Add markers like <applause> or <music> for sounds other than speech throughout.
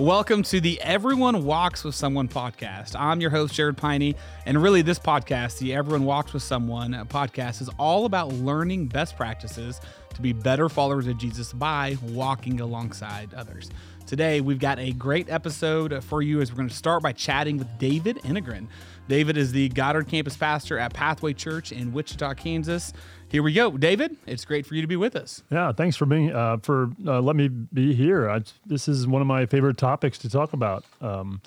Welcome to the Everyone Walks with Someone podcast. I'm your host, Jarred Peine. And really, this podcast, the Everyone Walks with Someone podcast, is all about learning best practices to be better followers of Jesus by walking alongside others. Today, we've got a great episode for you as we're going to start by chatting with David Enegren. David is the Goddard campus pastor at Pathway Church in Wichita, Kansas. Here we go, David. It's great for you to be with us. Yeah, thanks for being uh, for uh, let me be here. I, this is one of my favorite topics to talk about, um,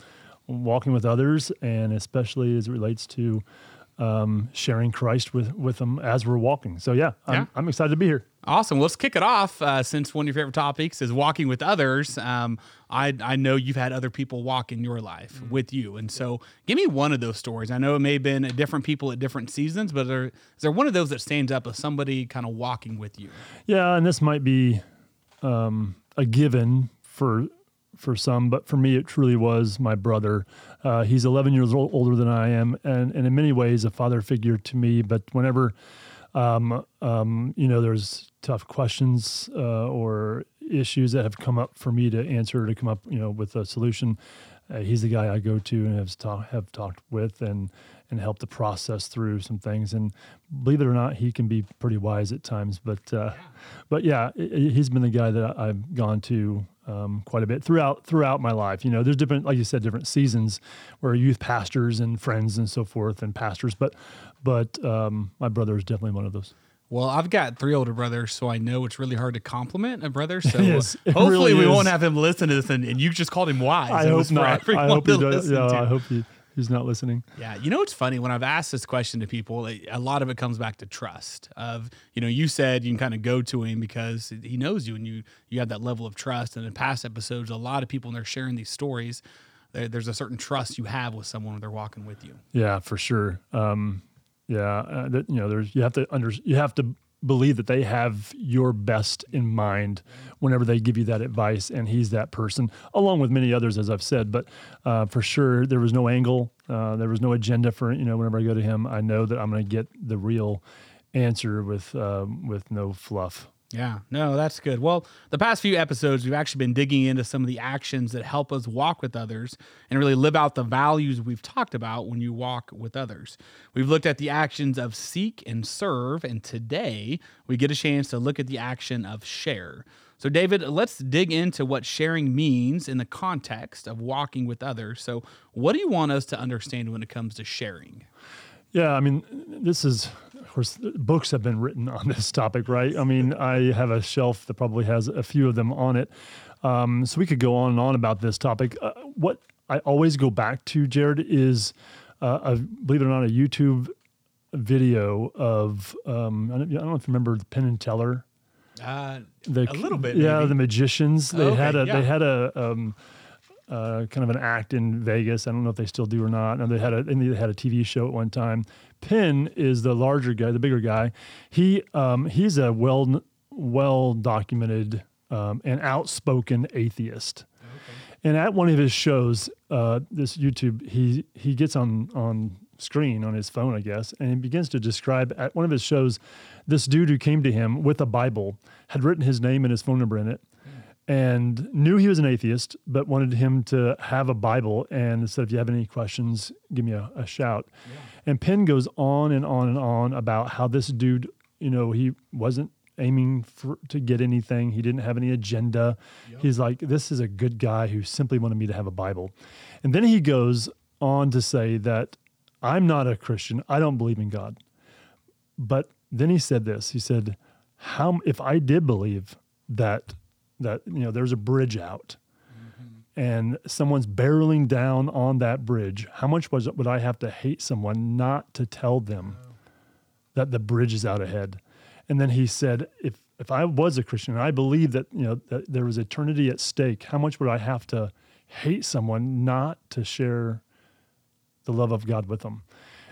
walking with others, and especially as it relates to um, sharing Christ with with them as we're walking. So yeah, I'm, Yeah. I'm excited to be here. Awesome. Well, let's kick it off. Uh, since one of your favorite topics is walking with others, um, I, I know you've had other people walk in your life with you, and so give me one of those stories. I know it may have been different people at different seasons, but there, is there one of those that stands up as somebody kind of walking with you? Yeah, and this might be um, a given for for some, but for me, it truly was my brother. Uh, he's 11 years old, older than I am, and, and in many ways, a father figure to me. But whenever, um, um, you know, there's tough questions uh, or issues that have come up for me to answer, to come up, you know, with a solution, uh, he's the guy I go to and have, ta- have talked with and and helped to process through some things. And believe it or not, he can be pretty wise at times. But uh, but yeah, i- i- he's been the guy that I've gone to um, quite a bit throughout throughout my life. You know, there's different, like you said, different seasons where youth pastors and friends and so forth and pastors. But but um, my brother is definitely one of those. Well, I've got three older brothers, so I know it's really hard to compliment a brother. <laughs> So Yes, hopefully, really we is. won't have him listen to this, and, and you just called him wise. I It hope not. I hope he does. Yeah, to. I hope he, he's not listening. Yeah, you know it's funny when I've asked this question to people, a a lot of it comes back to trust. Of you know, you said you can kind of go to him because he knows you, and you you have that level of trust. And in past episodes, a lot of people when they're sharing these stories, there, there's a certain trust you have with someone when they're walking with you. Yeah, for sure. Um, yeah, uh, that, you know, there's you have to under you have to believe that they have your best in mind whenever they give you that advice, and he's that person, along with many others, as I've said. But uh, for sure, there was no angle, uh, there was no agenda for you know. Whenever I go to him, I know that I'm going to get the real answer with um, with no fluff. Yeah, no, that's good. Well, the past few episodes, we've actually been digging into some of the actions that help us walk with others and really live out the values we've talked about when you walk with others. We've looked at the actions of seek and serve, and today we get a chance to look at the action of share. So, David, let's dig into what sharing means in the context of walking with others. So, what do you want us to understand when it comes to sharing? Yeah, I mean, this is, course, books have been written on this topic, right? I mean, I have a shelf that probably has a few of them on it. Um, so we could go on and on about this topic. Uh, what I always go back to, Jarred, is, uh, a, believe it or not, a YouTube video of, um, I, don't, I don't know if you remember the Penn and Teller. Uh, The, A little bit, yeah. maybe. The magicians. They Okay, had a yeah. they had a um, uh, kind of an act in Vegas. I don't know if they still do or not. And they had a they had a TV show at one time. Penn is the larger guy, the bigger guy. He um, he's a well well documented um, and outspoken atheist. And at one of his shows, uh, this YouTube, he he gets on on screen on his phone, I guess, and he begins to describe at one of his shows, this dude who came to him with a Bible had written his name and his phone number in it, and knew he was an atheist, but wanted him to have a Bible and said, if you have any questions, give me a, a shout. And Penn goes on and on and on about how this dude, you know, he wasn't aiming for, to get anything. He didn't have any agenda. He's like, this is a good guy who simply wanted me to have a Bible. And then he goes on to say that I'm not a Christian. I don't believe in God. But then he said this. He said, "How if I did believe that that you know there's a bridge out and someone's barreling down on that bridge, how much was would I have to hate someone not to tell them that the bridge is out ahead?" And then he said, "If if I was a Christian and I believed that you know that there was eternity at stake, how much would I have to hate someone not to share the love of God with them?"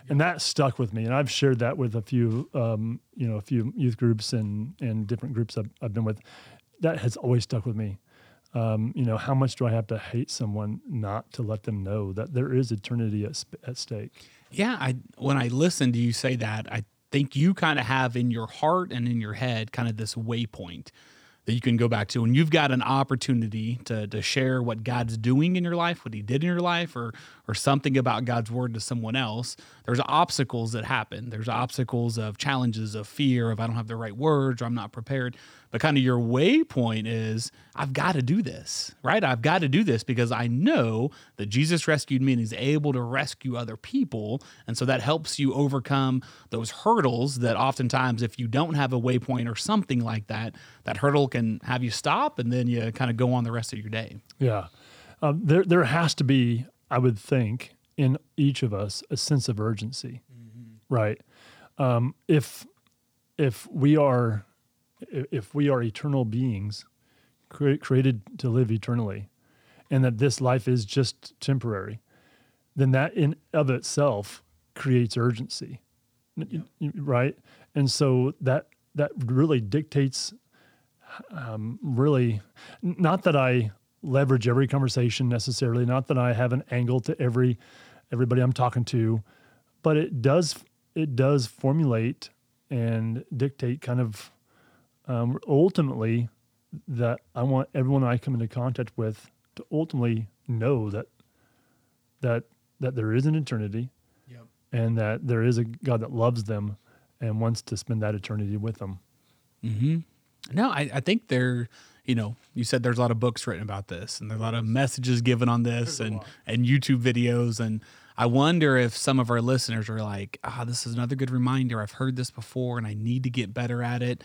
And that stuck with me, and I've shared that with a few, um, you know, a few youth groups and and different groups I've, I've been with. That has always stuck with me. Um, you know, how much do I have to hate someone not to let them know that there is eternity at, at stake? Yeah, I when I listen to you say that, I think you kind of have in your heart and in your head kind of this waypoint that you can go back to. And you've got an opportunity to, to share what God's doing in your life, what He did in your life, or or something about God's word to someone else. There's obstacles that happen. There's obstacles of challenges of fear of I don't have the right words or I'm not prepared. But kind of your waypoint is I've got to do this, right? I've got to do this because I know that Jesus rescued me and He's able to rescue other people. And so that helps you overcome those hurdles that oftentimes, if you don't have a waypoint or something like that, that hurdle can have you stop and then you kind of go on the rest of your day. Yeah. Um, there, there has to be, I would think, in each of us a sense of urgency, right? Um, if if we are if we are eternal beings cre- created to live eternally, and that this life is just temporary, then that in of itself creates urgency, N- y- right? And so that that really dictates um, really not that I leverage every conversation necessarily, not that I have an angle to every everybody I'm talking to, but it does it does formulate and dictate kind of um, ultimately that I want everyone I come into contact with to ultimately know that that that there is an eternity Yep. and that there is a God that loves them and wants to spend that eternity with them. Mm-hmm. No, I, I think there, you know, you said there's a lot of books written about this and there's a lot of messages given on this and, and YouTube videos. And I wonder if some of our listeners are like, ah, this is another good reminder. I've heard this before and I need to get better at it.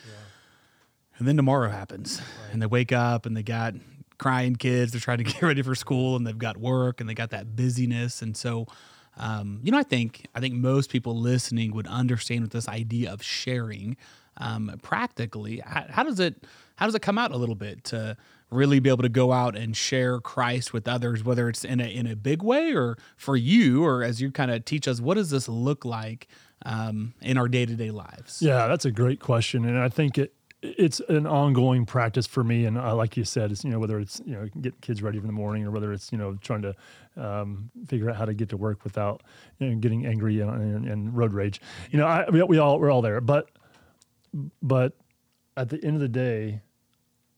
And then tomorrow happens and they wake up and they got crying kids. They're trying to <laughs> get ready for school and they've got work and they got that busyness. And so, um, you know, I think I think most people listening would understand with this idea of sharing um, practically. How, how does it how does it come out a little bit to really be able to go out and share Christ with others, whether it's in a in a big way or for you, or as you kind of teach us, what does this look like um, in our day to day lives? Yeah, that's a great question, and I think it it's an ongoing practice for me. And uh, like you said, it's you know whether it's you know get kids ready for the morning or whether it's you know trying to um, figure out how to get to work without you know, getting angry and, and, and road rage. You know, I, we all we're all there, but but at the end of the day,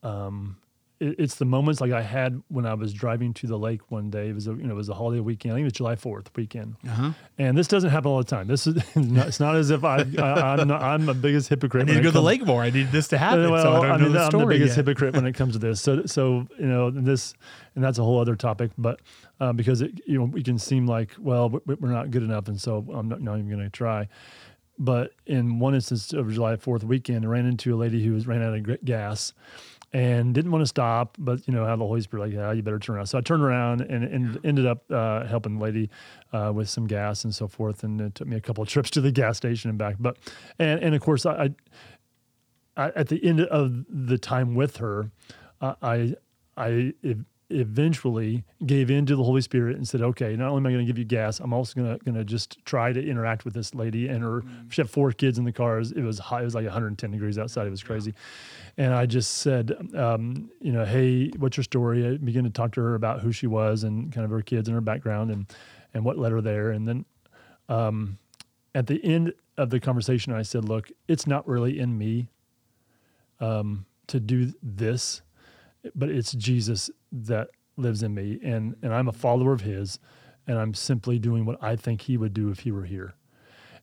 um, it, it's the moments like I had when I was driving to the lake one day. It was a you know it was a holiday weekend. I think it was July Fourth weekend. Uh-huh. And this doesn't happen all the time. This is <laughs> not, it's not as if I, I I'm not, I'm the biggest hypocrite. I need to go to the lake more. I need this to happen. well, so I don't I know mean, the I'm the biggest yet. hypocrite when it comes to this. So, so you know, this, and that's a whole other topic. But uh, because it, you know, we can seem like, well, we- we're not good enough, and so I'm not, not even going to try. But in one instance of July Fourth weekend, I ran into a lady who was ran out of gas. And didn't want to stop, but you know how the Holy Spirit like, yeah, you better turn around. So I turned around and, and ended up uh, helping the lady uh, with some gas and so forth. And it took me a couple of <laughs> trips to the gas station and back. But and and of course I, I at the end of the time with her, uh, I I eventually gave in to the Holy Spirit and said, okay, not only am I going to give you gas, I'm also going to going to just try to interact with this lady and her. She had four kids in the cars. It was hot. It was like 110 degrees outside. It was crazy, and I just said, um, you know, hey, what's your story? I began to talk to her about who she was and kind of her kids and her background and and what led her there, and then um, at the end of the conversation, I said, look, it's not really in me um, to do this, but it's Jesus that lives in me, and and I'm a follower of His, and I'm simply doing what I think He would do if He were here.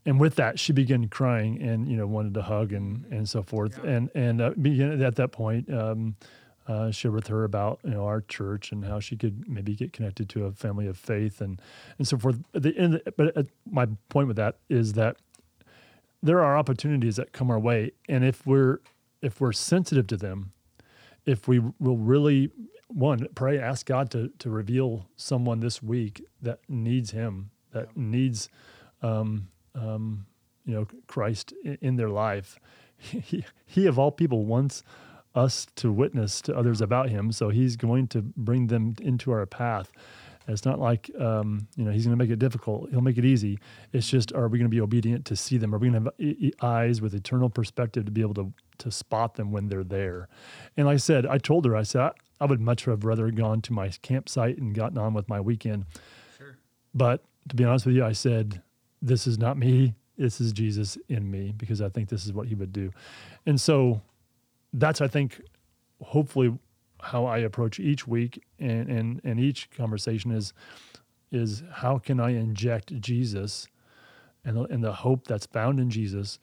And with that, she began crying and you know wanted to hug and and so forth, and and uh, began at that point. Um, uh, share with her about you know our church and how she could maybe get connected to a family of faith and and so forth. At the end, but uh, my point with that is that there are opportunities that come our way, and if we're if we're sensitive to them, if we will really one pray, ask God to to reveal someone this week that needs Him, that needs, um, um, you know, Christ in, in their life. <laughs> He, he of all people wants us to witness to others about Him, so He's going to bring them into our path. It's not like um, you know he's going to make it difficult. He'll make it easy. It's just, are we going to be obedient to see them? Are we going to have e- e- eyes with eternal perspective to be able to to spot them when they're there? And like I said, I told her, I said, I, would much have rather gone to my campsite and gotten on with my weekend. Sure. But to be honest with you, I said, this is not me. This is Jesus in me because I think this is what he would do. And so that's, I think, hopefully how I approach each week and, and, and each conversation is is how can I inject Jesus and the, and the hope that's found in Jesus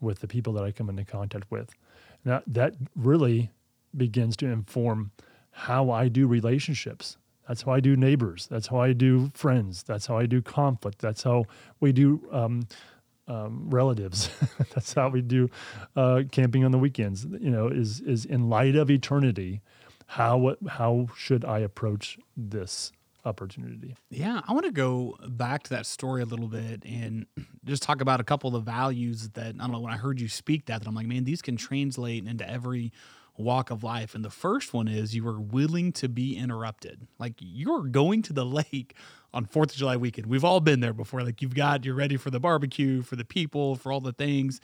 with the people that I come into contact with. That that really begins to inform how I do relationships. That's how I do neighbors. That's how I do friends. That's how I do conflict. That's how we do um, um, relatives. <laughs> That's how we do uh, camping on the weekends. You know, is is in light of eternity, how how should I approach this opportunity? Yeah, I want to go back to that story a little bit and just talk about a couple of the values that I don't know. When I heard you speak that, that I'm like, man, these can translate into every walk of life. And the first one is you were willing to be interrupted. Like you're going to the lake on Fourth of July weekend. We've all been there before. Like you've got, you're ready for the barbecue, for the people, for all the things,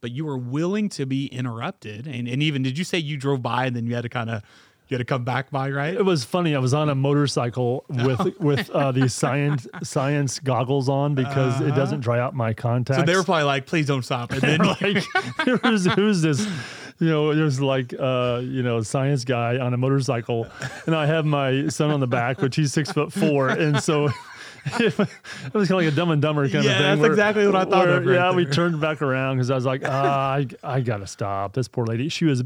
but you were willing to be interrupted. And, and even, did you say you drove by and then you had to kind of, you had to come back by, right? It was funny. I was on a motorcycle with <laughs> oh. with uh, these science science goggles on because uh-huh. it doesn't dry out my contacts. So they were probably like, "Please don't stop." And then <laughs> like, <laughs> who's, who's this? You know, there's like uh, you know, science guy on a motorcycle, and I have my son on the back, which he's six foot four, and so <laughs> it was kind of like a dumb and dumber kind yeah, of thing. that's where, exactly what I thought where, of. Right yeah, there. we turned back around because I was like, ah, I, I got to stop. This poor lady. She was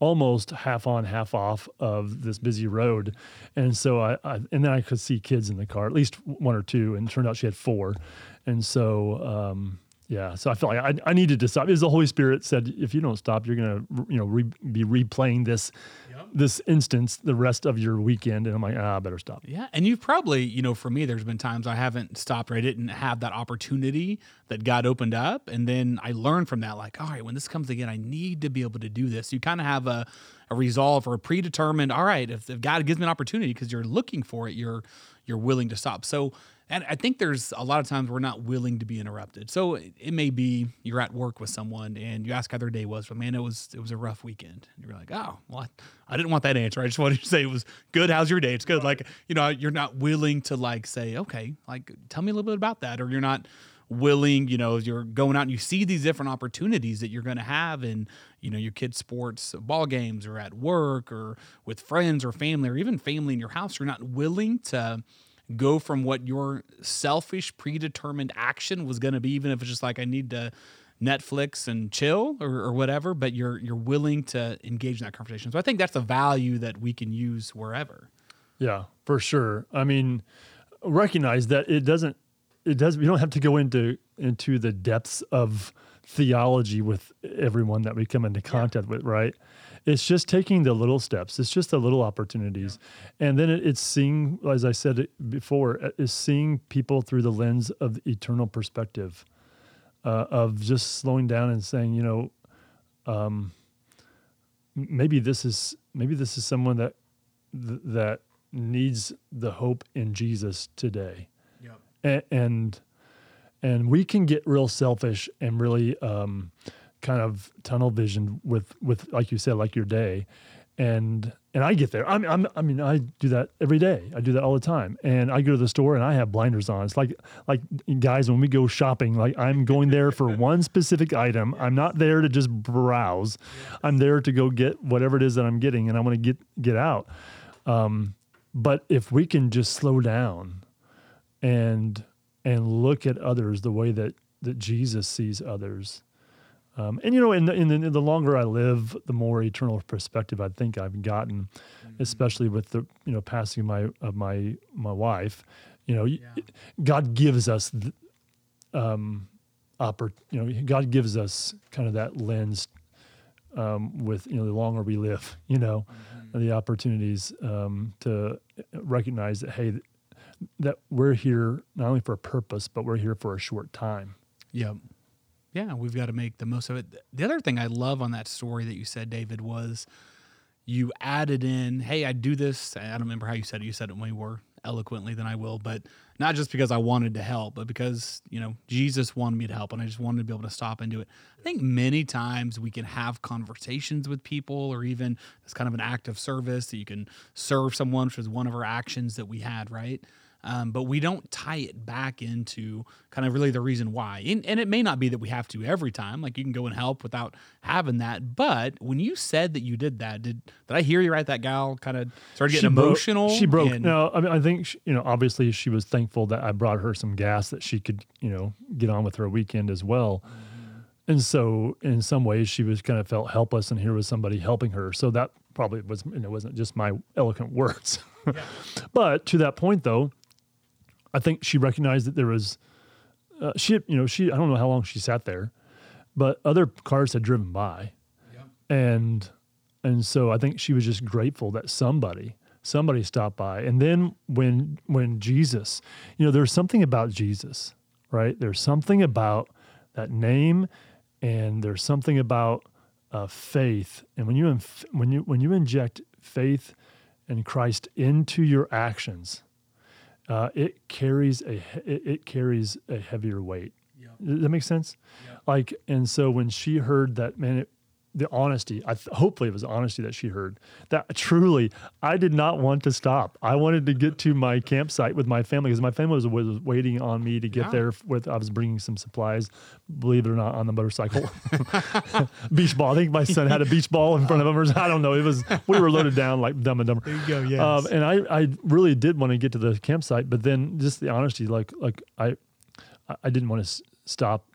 almost half on, half off of this busy road. And so I, I, and then I could see kids in the car, at least one or two, and turned out she had four. And so, um, yeah, so I felt like I, I needed to stop. Because the Holy Spirit said, if you don't stop, you're gonna, you know, re, be replaying this this instance the rest of your weekend. And I'm like, ah, I better stop. Yeah. And you've probably, you know, for me, there's been times I haven't stopped or I didn't have that opportunity that God opened up. And then I learned from that, like, all right, when this comes again, I need to be able to do this. You kind of have a, a resolve or a predetermined, all right, if, if God gives me an opportunity because you're looking for it, you're you're willing to stop. So and I think there's a lot of times we're not willing to be interrupted. So it may be you're at work with someone and you ask how their day was, but man, it was it was a rough weekend. And you're like, oh, well, I, I didn't want that answer. I just <laughs> wanted to say it was good. How's your day? It's good. Like you know, you're not willing to like say, okay, like tell me a little bit about that, or you're not willing. You know, you're going out and you see these different opportunities that you're going to have in you know your kids' sports, ball games, or at work, or with friends or family, or even family in your house. You're not willing to go from what your selfish predetermined action was going to be even if it's just like i need to netflix and chill or, or, whatever but you're you're willing to engage in that conversation. So i think that's a value that we can use wherever. Yeah for sure. I mean recognize that it doesn't it does we don't have to go into into the depths of theology with everyone that we come into contact yeah. with right it's just taking the little steps. It's just the little opportunities, yeah. and then it, it's seeing, as I said before, is seeing people through the lens of the eternal perspective, uh, of just slowing down and saying, you know, um, maybe this is maybe this is someone that th- that needs the hope in Jesus today. And, and we can get real selfish and really. Um, kind of tunnel visioned with with like you said like your day and and I get there. I'm, I'm, I mean, I do that every day. I do that all the time. And I go to the store and I have blinders on. It's like, like guys, when we go shopping, like I'm going there for <laughs> one specific item. I'm not there to just browse. I'm there to go get whatever it is that I'm getting, and I want to get get out. Um, but if we can just slow down and and look at others the way that that Jesus sees others, um, and you know, in the, in the, in the longer I live, the more eternal perspective I think I've gotten, mm-hmm. especially with the you know passing my of my my wife. You know, yeah. God gives us, the, um, oppor- You know, God gives us kind of that lens um, with you know the longer we live. <laughs> You know, mm-hmm. the opportunities um, to recognize that hey, that we're here not only for a purpose, but we're here for a short time. Yeah yeah, we've got to make the most of it. The other thing I love on that story that you said, David, was you added in, hey, I do this. I don't remember how you said it. You said it way more eloquently than I will, but not just because I wanted to help, but because, you know, Jesus wanted me to help and I just wanted to be able to stop and do it. I think many times we can have conversations with people or even as kind of an act of service that you can serve someone, which is one of our actions that we had, right? Um, but we don't tie it back into kind of really the reason why. And, and, it may not be that we have to every time. Like you can go and help without having that. But when you said that you did that, did did I hear you right? That gal kind of started getting she emotional. Broke, she broke. and- no, I mean, I think she, you know. Obviously, she was thankful that I brought her some gas that she could, you know, get on with her weekend as well. And so, in some ways, she was kind of felt helpless, and here was somebody helping her. So that probably was, and it wasn't just my eloquent words. <laughs> but to that point, though, I think she recognized that there was, uh, she, you know, she. I don't know how long she sat there, but other cars had driven by, and and so I think she was just grateful that somebody somebody stopped by. And then when when Jesus, you know, there's something about Jesus, right? There's something about that name, and there's something about uh, faith. And when you inf- when you when you inject faith and Christ into your actions, uh, it carries a it, it carries a heavier weight. Does that make sense? Like, and so when she heard that, man, it, the honesty, I th- hopefully it was honesty that she heard. That truly, I did not want to stop. I wanted to get to my campsite with my family because my family was, was waiting on me to get Yeah. there. With I was bringing some supplies, believe it or not, on the motorcycle. <laughs> beach ball. I think my son had a beach ball in front of him, or I don't know. It was we were loaded down like dumb and dumber. There you go, yes. Um, and I, I really did want to get to the campsite, but then just the honesty, like like I, I- didn't want to s- stop,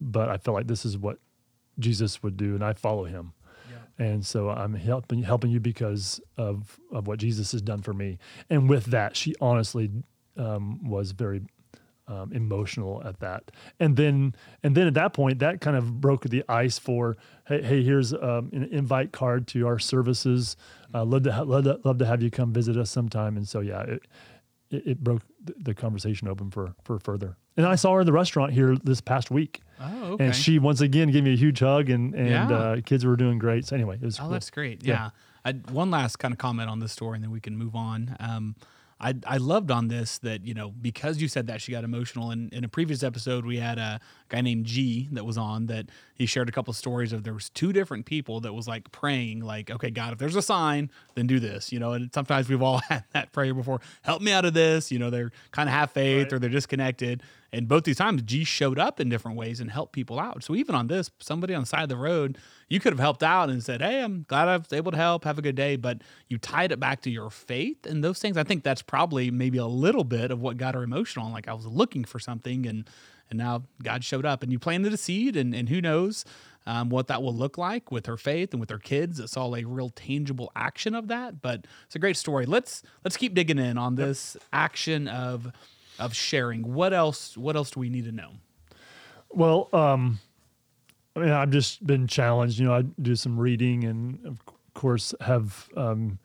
but I felt like this is what Jesus would do, and I follow him. And so I'm helping helping you because of of what Jesus has done for me. And with that, she honestly um, was very um, emotional at that. And then and then at that point, that kind of broke the ice for hey, hey here's um, an invite card to our services. Uh, love to ha- love to, love to have you come visit us sometime. And so yeah, it it, it broke the conversation open for for further. And I saw her in the restaurant here this past week. Oh, okay. And she once again gave me a huge hug, and and Yeah. uh, kids were doing great. So anyway, it was Oh, cool. that's great. Yeah. Yeah. I, one last kind of comment on this story, and then we can move on. Um, I, I loved on this that you know because you said that she got emotional. And in a previous episode, we had a guy named G that was on that he shared a couple stories of there was two different people that was like praying like, okay, God, if there's a sign, then do this. You know, and sometimes we've all <laughs> had that prayer before. Help me out of this. You know, they're kind of have faith Right. or they're disconnected. And both these times, G showed up in different ways and helped people out. So even on this, somebody on the side of the road, you could have helped out and said, "Hey, I'm glad I was able to help. Have a good day." But you tied it back to your faith and those things. I think that's probably maybe a little bit of what got her emotional. Like I was looking for something, and and now God showed up, and you planted a seed, and and who knows. Um, what that will look like with her faith and with her kids It's all a real tangible action of that but it's a great story let's let's keep digging in on this action of of sharing what else what else do we need to know Well, um, I mean, I've just been challenged. You know, I do some reading, and of course, have, um,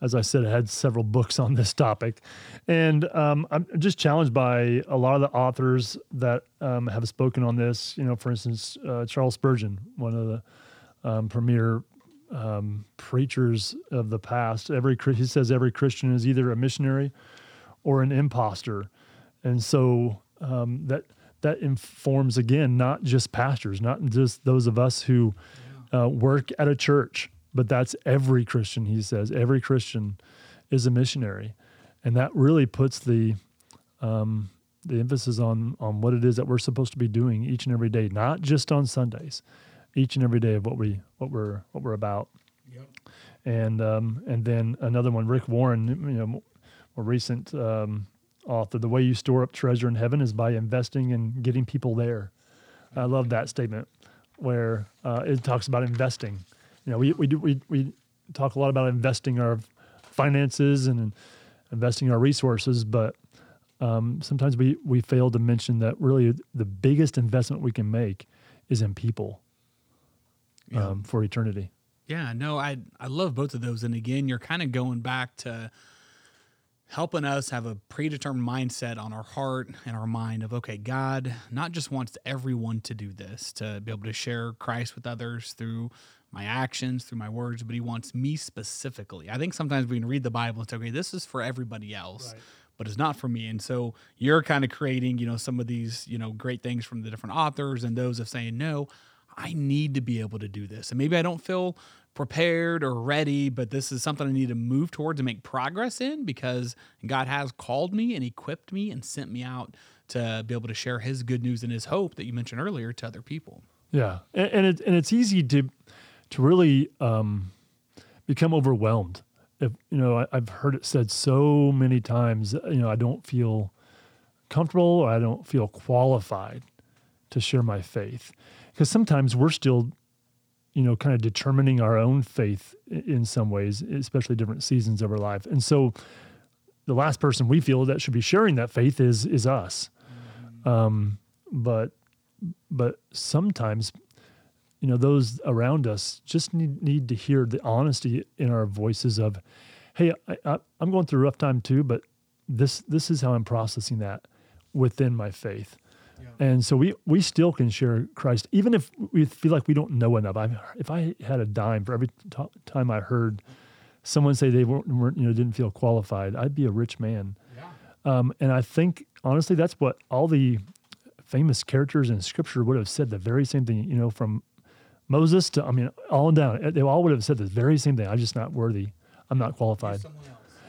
as I said, I had several books on this topic, and um, I'm just challenged by a lot of the authors that um, have spoken on this. You know, for instance, uh, Charles Spurgeon, one of the um, premier um, preachers of the past. Every he says every Christian is either a missionary or an imposter, and so um, that that informs again not just pastors, not just those of us who uh, work at a church, but that's every Christian. He says every Christian is a missionary, and that really puts the um, the emphasis on on what it is that we're supposed to be doing each and every day, not just on Sundays, each and every day of what we what we're what we're about. Yep. And um, and then another one, Rick Warren, you know, more recent um, author. The way you store up treasure in heaven is by investing and getting people there. I love that statement where uh, it talks about investing. You know, we we do we we talk a lot about investing our finances and investing our resources, but um, sometimes we we fail to mention that really the biggest investment we can make is in people Yeah. um, for eternity. Yeah, no, I I love both of those. And again, you're kind of going back to helping us have a predetermined mindset on our heart and our mind of okay, God not just wants everyone to do this, to be able to share Christ with others through my actions, through my words, but he wants me specifically. I think sometimes we can read the Bible and say, okay, this is for everybody else. Right. But it's not for me. And so you're kind of creating, you know, some of these, you know, great things from the different authors and those of saying, no, I need to be able to do this. And maybe I don't feel prepared or ready, but this is something I need to move towards and make progress in because God has called me and equipped me and sent me out to be able to share His good news and His hope that you mentioned earlier to other people. Yeah, and and, it, and it's easy to to really um, become overwhelmed. If you know, I, I've heard it said so many times. You know, I don't feel comfortable or I don't feel qualified to share my faith because sometimes we're still you know kind of determining our own faith in some ways especially different seasons of our life and so the last person we feel that should be sharing that faith is is us mm-hmm. um, but but sometimes you know those around us just need, need to hear the honesty in our voices of hey I, I, i'm going through a rough time too but this this is how i'm processing that within my faith. Yeah. And so we we still can share Christ, even if we feel like we don't know enough. I if I had a dime for every t- time I heard someone say they weren't, weren't, you know didn't feel qualified, I'd be a rich man. Yeah. Um, and I think honestly, that's what all the famous characters in Scripture would have said the very same thing. You know, from Moses to I mean, all down, they all would have said the very same thing. I'm just not worthy. I'm not qualified.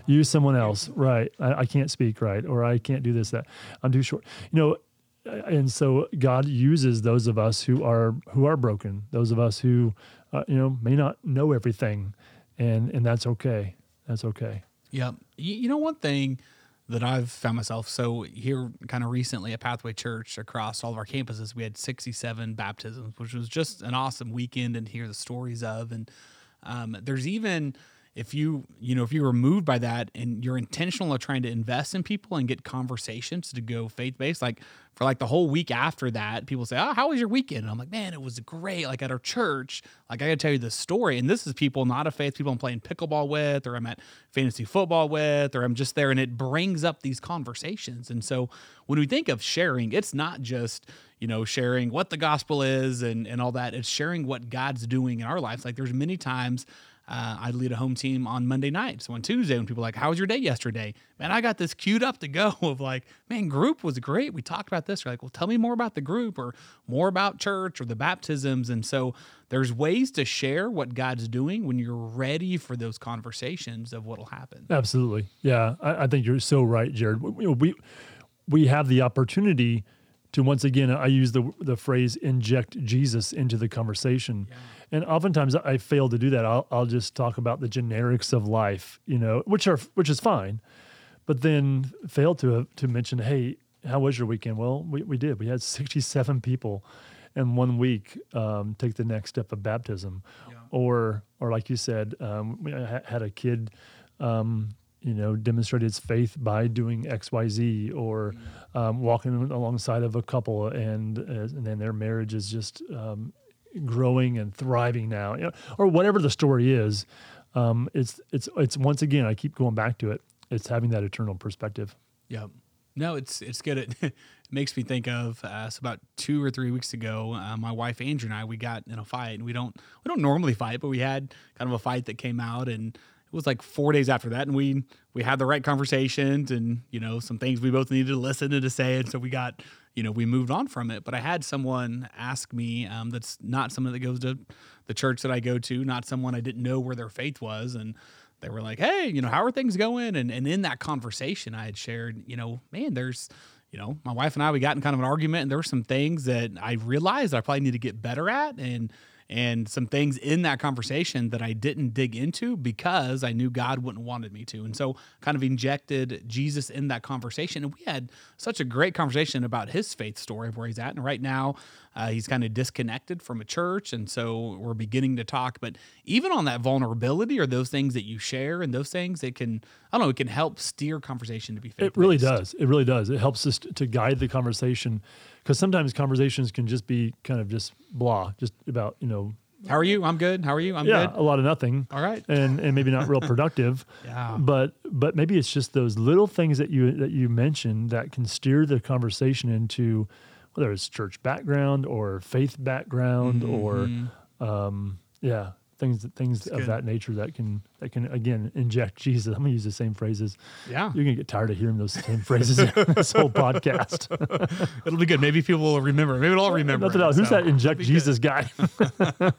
Use someone else. Right. I, I, can't speak right or i can't do this that. I'm too short. You know and so god uses those of us who are who are broken those of us who uh, you know may not know everything and and that's okay. That's okay. Yeah. You, you know one thing that I've found myself. So here kind of recently at Pathway Church across all of our campuses we had 67 baptisms which was just an awesome weekend and hear the stories of. And um, there's even if you you know if you were moved by that and you're intentional of trying to invest in people and get conversations to go faith based like for like the whole week after that people say oh how was your weekend? And i'm like man it was great. Like at our church like i gotta tell you the story. And this is people not a faith people i'm playing pickleball with or i'm at fantasy football with or i'm just there and it brings up these conversations. And so when we think of sharing it's not just you know sharing what the gospel is and and all that. It's sharing what god's doing in our lives. Like there's many times uh, I'd lead a home team on Monday night. So on Tuesday, when people are like, "How was your day yesterday?" Man, I got this queued up to go <laughs> of like, "Man, group was great. We talked about this." Or like, "Well, tell me more about the group, or more about church, or the baptisms." And so there's ways to share what God's doing when you're ready for those conversations of what'll happen. Absolutely, yeah. I, I think you're so right, Jarred. We, we we have the opportunity to once again, I use the the phrase "inject Jesus" into the conversation. Yeah and oftentimes I fail to do that. I'll I'll just talk about the generics of life, you know, which are which is fine, but then fail to to mention, hey, how was your weekend? Well, we we did. We had sixty seven people in one week um, take the next step of baptism, yeah. or or like you said, um, we had a kid. Um, you know, demonstrate its faith by doing X, Y, Z, or mm. um, walking alongside of a couple, and uh, and then their marriage is just um, growing and thriving now, you know, or whatever the story is. Um, it's it's it's once again, I keep going back to it. It's having that eternal perspective. Yeah. No, it's it's good. It, <laughs> it makes me think of uh, so about two or three weeks ago, uh, my wife Andrew and I we got in a fight, and we don't we don't normally fight, but we had kind of a fight that came out, and was like four days after that, and we we had the right conversations, and you know some things we both needed to listen to to say, and so we got you know, we moved on from it. But I had someone ask me um, that's not someone that goes to the church that I go to, not someone I didn't know where their faith was. And they were like, hey, you know, how are things going? And, and in that conversation, I had shared, you know, man, there's, you know, my wife and I, we got in kind of an argument and there were some things that I realized I probably need to get better at. And, and some things in that conversation that I didn't dig into because I knew God wouldn't wanted me to. And so kind of injected Jesus in that conversation. And we had such a great conversation about his faith story of where he's at. And right now, uh, he's kind of disconnected from a church. And so we're beginning to talk. But even on that vulnerability or those things that you share and those things, it can, I don't know, it can help steer conversation to be faith It really does. It really does. It helps us to guide the conversation because sometimes conversations can just be kind of just blah, just about you know. How are you? I'm good. How are you? I'm yeah, good. a lot of nothing. All right, and and maybe not real <laughs> productive. yeah, but but maybe it's just those little things that you that you mentioned that can steer the conversation into whether it's church background or faith background mm-hmm. or um, yeah things things That's of good. that nature that can that can again inject <laughs> Jesus. I'm gonna use the same phrases. Yeah, you're gonna get tired of hearing those same phrases in <laughs> this whole podcast. <laughs> It'll be good. Maybe people will remember. Maybe they'll all remember. Nothing else. Who's that inject Jesus good. guy?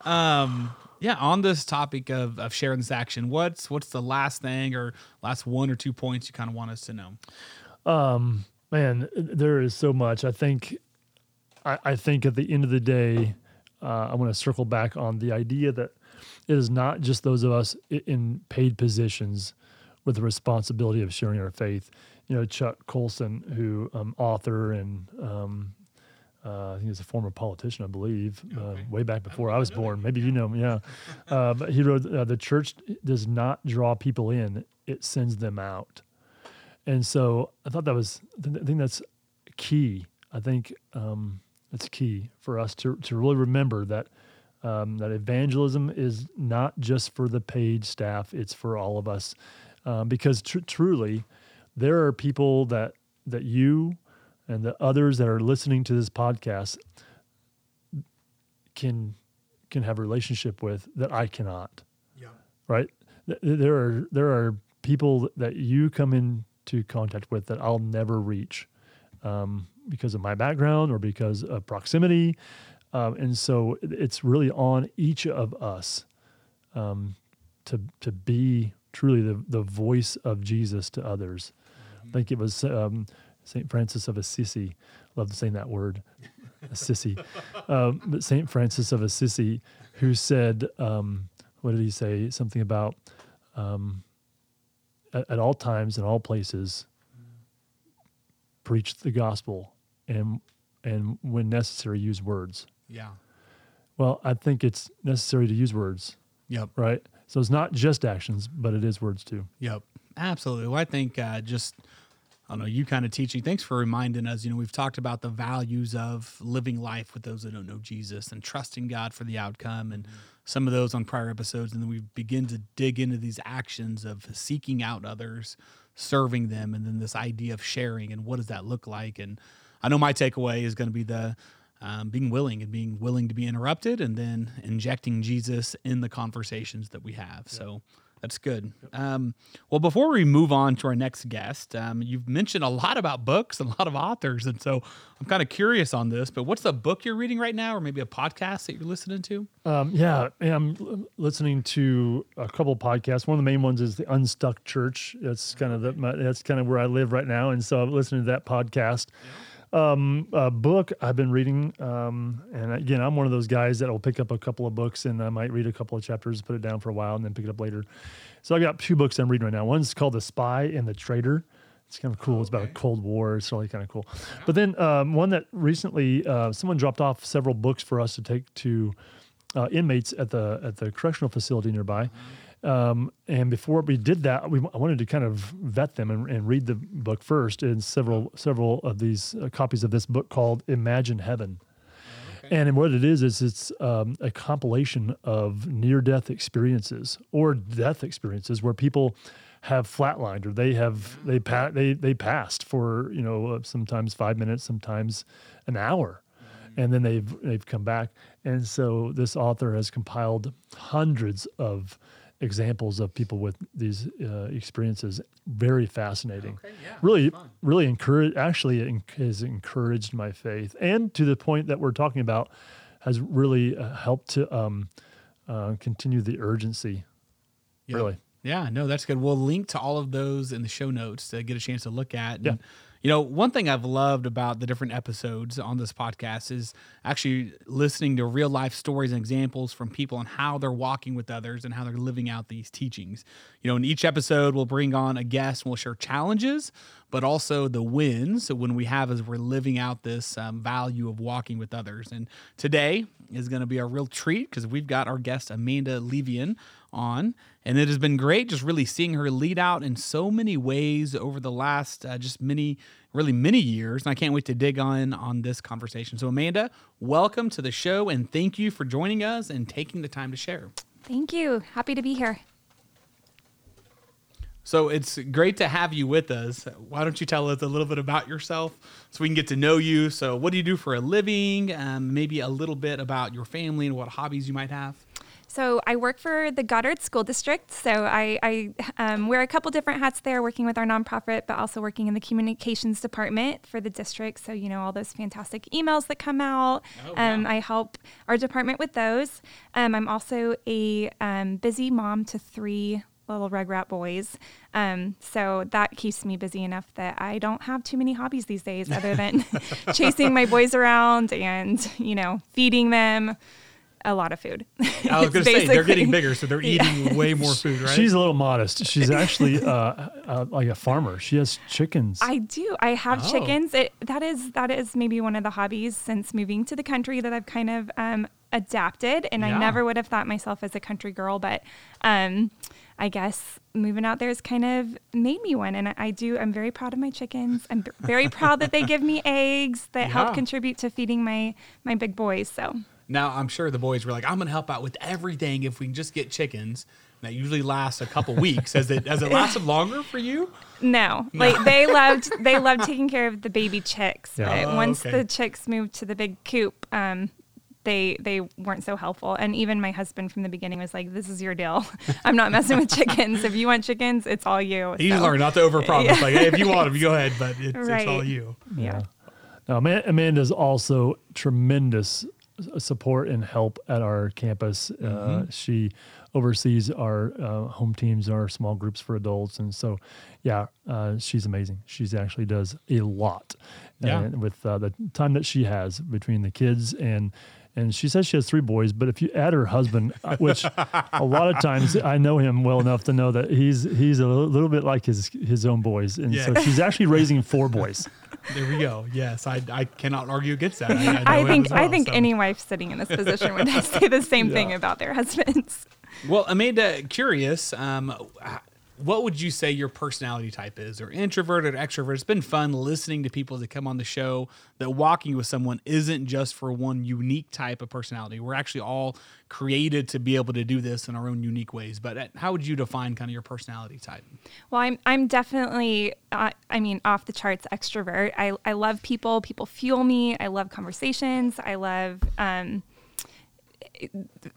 um, Yeah, on this topic of, of sharing this action, what's what's the last thing or last one or two points you kind of want us to know? Um, man, there is so much. I think, I, I think at the end of the day, uh, I want to circle back on the idea that it is not just those of us in paid positions with the responsibility of sharing our faith. You know, Chuck Colson, who um, author and um, uh, I think he's a former politician, I believe, uh, way back before I, I was born. Maybe you know him, yeah. Uh, but he wrote, uh, "The church does not draw people in; it sends them out." And so I thought that was, I think that's key. I think um, it's key for us to to really remember that um, that evangelism is not just for the paid staff; it's for all of us, um, because tr- truly, there are people that that you and the others that are listening to this podcast can can have a relationship with that I cannot. Yeah. Right. There are there are people that you come into contact with that I'll never reach um, because of my background or because of proximity, um, and so it's really on each of us um, to to be truly the the voice of Jesus to others. Mm-hmm. I think it was um, St. Francis of Assisi. Love saying that word, Assisi. <laughs> Um, but St. Francis of Assisi, who said, um, what did he say? Something about um, at, at, all times in all places, preach the gospel and and when necessary, use words. Yeah. Well, I think it's necessary to use words. Yep. Right. So it's not just actions, but it is words too. Yep. Absolutely. Well, I think uh, just I don't know, you kind of teaching. Thanks for reminding us. You know, we've talked about the values of living life with those that don't know Jesus and trusting God for the outcome and mm-hmm. Some of those on prior episodes. And then we begin to dig into these actions of seeking out others, serving them, and then this idea of sharing and what does that look like. And I know my takeaway is going to be the um, being willing and being willing to be interrupted and then injecting Jesus in the conversations that we have. Yeah. So that's good. Um, well, before we move on to our next guest, um, you've mentioned a lot about books and a lot of authors, and so I'm kind of curious on this. But what's the book you're reading right now, or maybe a podcast that you're listening to? Um, yeah, I'm listening to a couple podcasts. One of the main ones is the Unstuck Church. That's kind of the, my, that's kind of where I live right now, and so I'm listening to that podcast. Yeah um, a book I've been reading, um, and again, I'm one of those guys that will pick up a couple of books and I might read a couple of chapters, put it down for a while, and then pick it up later. So I got two books I'm reading right now. One's called The Spy and the Traitor. It's kind of cool. Okay. It's about a Cold War. It's really kind of cool. But then um, one that recently uh, someone dropped off several books for us to take to uh, inmates at the at the correctional facility nearby. Mm-hmm um, and before we did that, we I wanted to kind of vet them and, and read the book first. And several several of these uh, copies of this book called Imagine Heaven. Okay. And what it is is it's um, a compilation of near-death experiences or death experiences where people have flatlined or they have mm-hmm. they pa- they they passed for you know uh, sometimes five minutes, sometimes an hour, mm-hmm. and then they've they've come back. And so this author has compiled hundreds of examples of people with these uh, experiences. Very fascinating. Okay, yeah, really, really encourage. Actually, it has encouraged my faith, and to the point that we're talking about, has really uh, helped to um, uh, continue the urgency. Yep. Really. Yeah, no, that's good. We'll link to all of those in the show notes to get a chance to look at. And, yeah. You know, one thing I've loved about the different episodes on this podcast is actually listening to real life stories and examples from people and how they're walking with others and how they're living out these teachings. You know, in each episode, we'll bring on a guest and we'll share challenges, but also the wins so when we have as we're living out this um, value of walking with others. And today is going to be a real treat because we've got our guest, Amanda Leivian, on. And it has been great just really seeing her lead out in so many ways over the last uh, just many, really many years. And I can't wait to dig on on this conversation. So, Amanda, welcome to the show and thank you for joining us and taking the time to share. Thank you. Happy to be here. So it's great to have you with us. Why don't you tell us a little bit about yourself so we can get to know you? So, what do you do for a living? Um, maybe a little bit about your family and what hobbies you might have. So I work for the Goddard School District. So I, I um, wear a couple different hats there, working with our nonprofit, but also working in the communications department for the district. So you know all those fantastic emails that come out. Oh, um, wow. I help our department with those. Um, I'm also a um, busy mom to three little rugrat boys. Um, so that keeps me busy enough that I don't have too many hobbies these days other than <laughs> <laughs> chasing my boys around and, you know, feeding them a lot of food. <laughs> I was going to say they're getting bigger, so they're <laughs> eating way more food, right? She's a little modest. She's <laughs> actually uh, uh, like a farmer. She has chickens. I do. I have Oh. chickens. It that is that is maybe one of the hobbies since moving to the country that I've kind of um, adapted, and Yeah. I never would have thought myself as a country girl, but um, I guess moving out there has kind of made me one, and I, I do. I'm very proud of my chickens. I'm b- very proud that they give me eggs that Yeah. help contribute to feeding my my big boys. So Now, I'm sure the boys were like, I'm going to help out with everything if we can just get chickens. That usually lasts a couple weeks. Has it has it lasted longer for you? No, like they loved they loved taking care of the baby chicks. Yeah. But Oh, once okay. the chicks moved to the big coop, um, they they weren't so helpful. And even my husband from the beginning was like, "This is your deal. <laughs> I'm not messing with chickens. If you want chickens, it's all you." He So, learned not to overpromise. Yeah. Like, hey, if you want them, go ahead, but it's, it's all you. Yeah. Now, Ama- Amanda's also tremendous s- support and help at our campus. Uh, she oversees our uh, home teams, our small groups for adults, and so, yeah, uh, she's amazing. She's actually does a lot, Yeah. and with uh, the time that she has between the kids and. And she says she has three boys, but if you add her husband, uh, which a lot of times I know him well enough to know that he's he's a little, little bit like his his own boys, and so she's actually raising four boys. There we go. Yes, I, I cannot argue against that. I, I, I think as I think so. any wife sitting in this position would <laughs> say the same thing about their husbands. Well, Amanda, curious, um, h- what would you say your personality type is, or introvert or extrovert? It's been fun listening to people that come on the show. That walking with someone isn't just for one unique type of personality. We're actually all created to be able to do this in our own unique ways. But uh, how would you define kind of your personality type? Well, I'm I'm definitely uh, I mean off the charts extrovert. I I love people. People fuel me. I love conversations. I love um,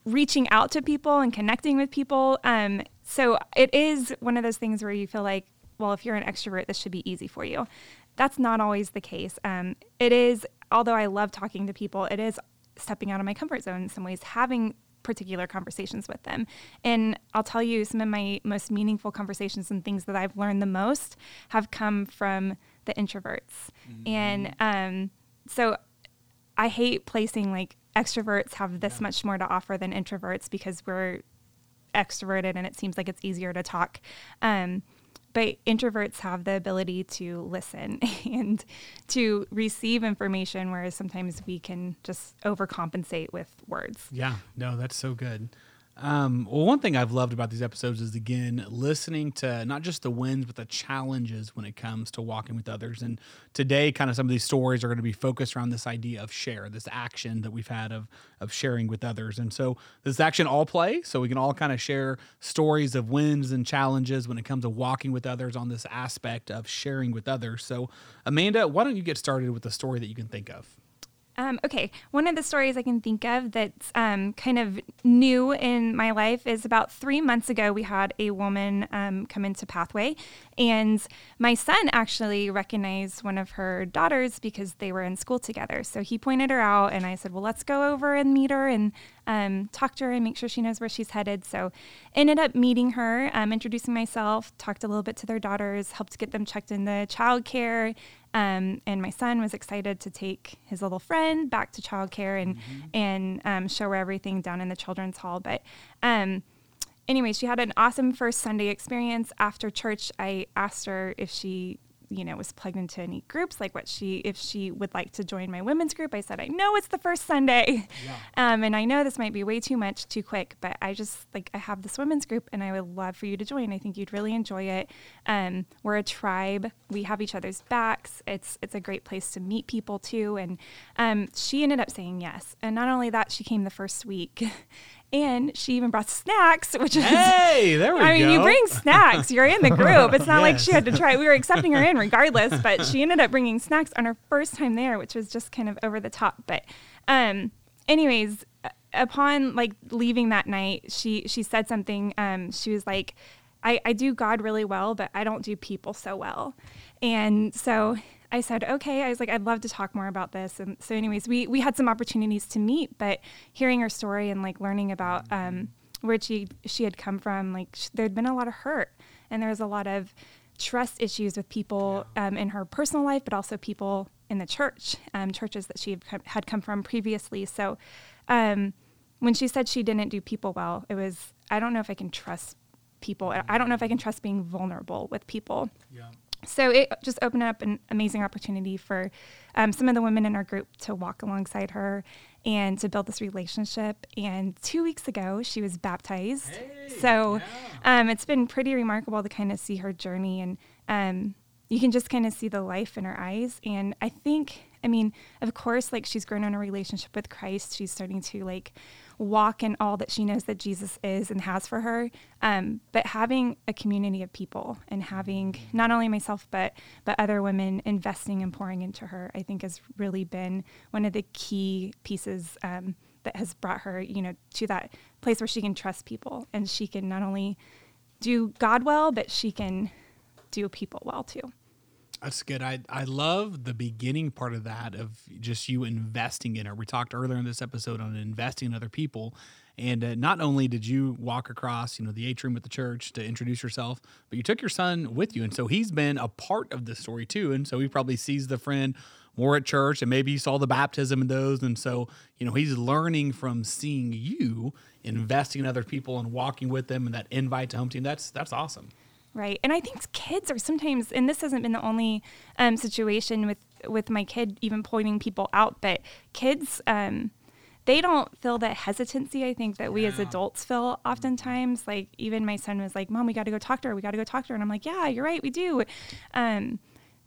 reaching out to people and connecting with people. Um, so it is one of those things where you feel like, well, if you're an extrovert, this should be easy for you. That's not always the case. Um, it is, although I love talking to people, it is stepping out of my comfort zone in some ways, having particular conversations with them. And I'll tell you, some of my most meaningful conversations and things that I've learned the most have come from the introverts. And um, so I hate placing like extroverts have this much more to offer than introverts because we're extroverted and it seems like it's easier to talk. Um, but introverts have the ability to listen <laughs> and to receive information, whereas sometimes we can just overcompensate with words. Yeah, no, that's so good. Um, well, one thing I've loved about these episodes is again listening to not just the wins, but the challenges when it comes to walking with others. And today, kind of some of these stories are going to be focused around this idea of share, this action that we've had of of sharing with others. And so this action all play, so we can all kind of share stories of wins and challenges when it comes to walking with others on this aspect of sharing with others. So, Amanda, why don't you get started with a story that you can think of? Um, okay, one of the stories I can think of that's um, kind of new in my life is about three months ago. We had a woman um, come into Pathway, and my son actually recognized one of her daughters because they were in school together. So he pointed her out, and I said, "Well, let's go over and meet her and um, talk to her and make sure she knows where she's headed." So ended up meeting her, um, introducing myself, talked a little bit to their daughters, helped get them checked into childcare. Um, and my son was excited to take his little friend back to childcare and and um, show her everything down in the children's hall. But um, anyway, she had an awesome first Sunday experience. After church, I asked her if she you know was plugged into any groups like what she if she would like to join my women's group i said i know it's the first sunday. Um, and i know this might be way too much too quick but i just like i have this women's group and i would love for you to join. I think you'd really enjoy it. Um, we're a tribe. We have each other's backs. It's it's a great place to meet people too. And um, she ended up saying yes. And not only that she came the first week <laughs> and she even brought snacks which is Hey, there we go. I mean, you bring snacks. You're in the group. It's not like she had to try. We were accepting her in regardless, <laughs> but she ended up bringing snacks on her first time there, which was just kind of over the top. But, um, anyways, uh, upon like leaving that night, she she said something. Um, she was like, I, I do God really well, but I don't do people so well. And so I said, okay. I was like, I'd love to talk more about this. And so, anyways, we we had some opportunities to meet, but hearing her story and like learning about um, where she she had come from, like sh- there'd been a lot of hurt, and there was a lot of trust issues with people um, in her personal life, but also people in the church, um, churches that she had come, had come from previously. So, um, when she said she didn't do people well, it was I don't know if I can trust people. I don't know if I can trust being vulnerable with people. Yeah. So it just opened up an amazing opportunity for um, some of the women in our group to walk alongside her and to build this relationship. And two weeks ago, she was baptized. Hey, so yeah. um, it's been pretty remarkable to kind of see her journey and um, you can just kind of see the life in her eyes. And I think, I mean, of course, like she's grown in a relationship with Christ. She's starting to like walk in all that she knows that Jesus is and has for her. Um, but having a community of people and having not only myself but but other women investing and pouring into her, I think has really been one of the key pieces um, that has brought her, you know, to that place where she can trust people and she can not only do God well, but she can do people well too. That's good. I I love the beginning part of that of just you investing in her. We talked earlier in this episode on investing in other people, and uh, not only did you walk across you know the atrium at the church to introduce yourself, but you took your son with you, and so he's been a part of this story too. And so he probably sees the friend more at church, and maybe he saw the baptism in those, and so you know he's learning from seeing you investing in other people and walking with them, and that invite to home team. That's that's awesome. Right. And I think kids are sometimes, and this hasn't been the only um, situation with, with my kid even pointing people out, but kids, um, they don't feel that hesitancy I think that we as adults feel oftentimes. Like even my son was like, Mom, we got to go talk to her. We got to go talk to her. And I'm like, Yeah, you're right. We do. Um,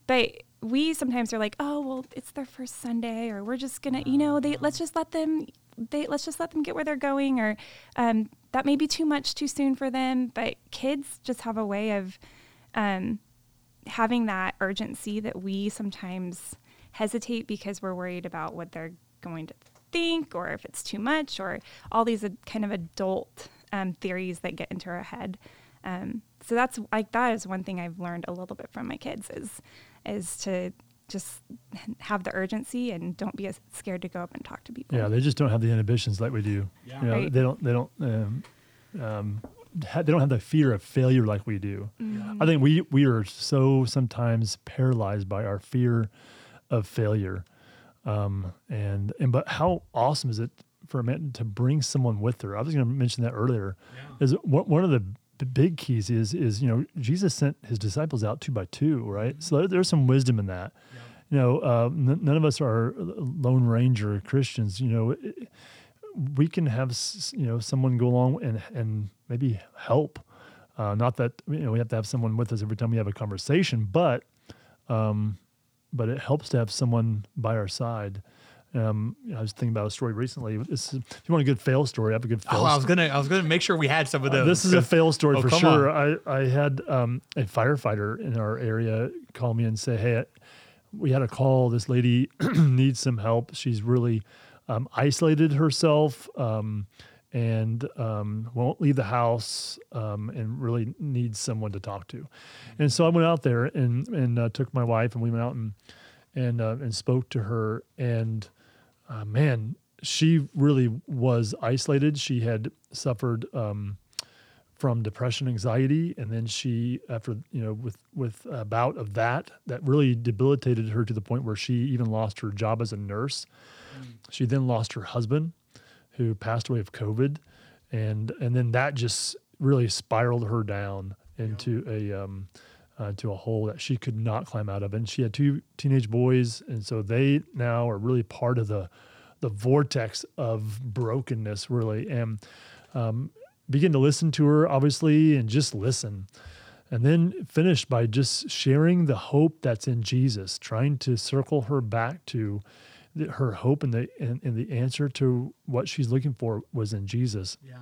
but we sometimes are like, oh well, it's their first Sunday, or we're just gonna, you know, they let's just let them, they let's just let them get where they're going, or um, that may be too much too soon for them. But kids just have a way of um, having that urgency that we sometimes hesitate because we're worried about what they're going to think, or if it's too much, or all these uh, kind of adult um, theories that get into our head. Um, so that's like that is one thing I've learned a little bit from my kids is is to just have the urgency and don't be as scared to go up and talk to people. Yeah, they just don't have the inhibitions like we do. Yeah. You know, Right. They don't. They don't. Um, um, ha- they don't have the fear of failure like we do. I think we we are so sometimes paralyzed by our fear of failure. Um, and and but how awesome is it for Amanda to bring someone with her? I was going to mention that earlier. Is one one of the b- big keys is is you know Jesus sent his disciples out two by two, right? So there- there's some wisdom in that. You know, uh, n- none of us are lone ranger Christians. You know, it- we can have s- you know someone go along and and maybe help. Uh, not that you know we have to have someone with us every time we have a conversation, but um, but it helps to have someone by our side. Um, I was thinking about a story recently. This is, if you want a good fail story, I have a good fail. Oh, I was gonna I was gonna make sure we had some of uh, those. this is a fail story Oh, for sure. I, I had um, a firefighter in our area call me and say, "Hey, we had a call. This lady <clears throat> needs some help. She's really um, isolated herself um, and um, won't leave the house um, and really needs someone to talk to." And so I went out there and and uh, took my wife and we went out and and uh, and spoke to her and uh, man, she really was isolated. She had suffered um, from depression, anxiety, and then she, after you know, with with a bout of that, that really debilitated her to the point where she even lost her job as a nurse. She then lost her husband, who passed away of COVID, and and then that just really spiraled her down into a um, uh, to a hole that she could not climb out of. And she had two teenage boys, and so they now are really part of the the vortex of brokenness, really. And um, begin to listen to her, obviously, and just listen. And then finish by just sharing the hope that's in Jesus, trying to circle her back to her hope and the and, and the answer to what she's looking for was in Jesus. Yeah.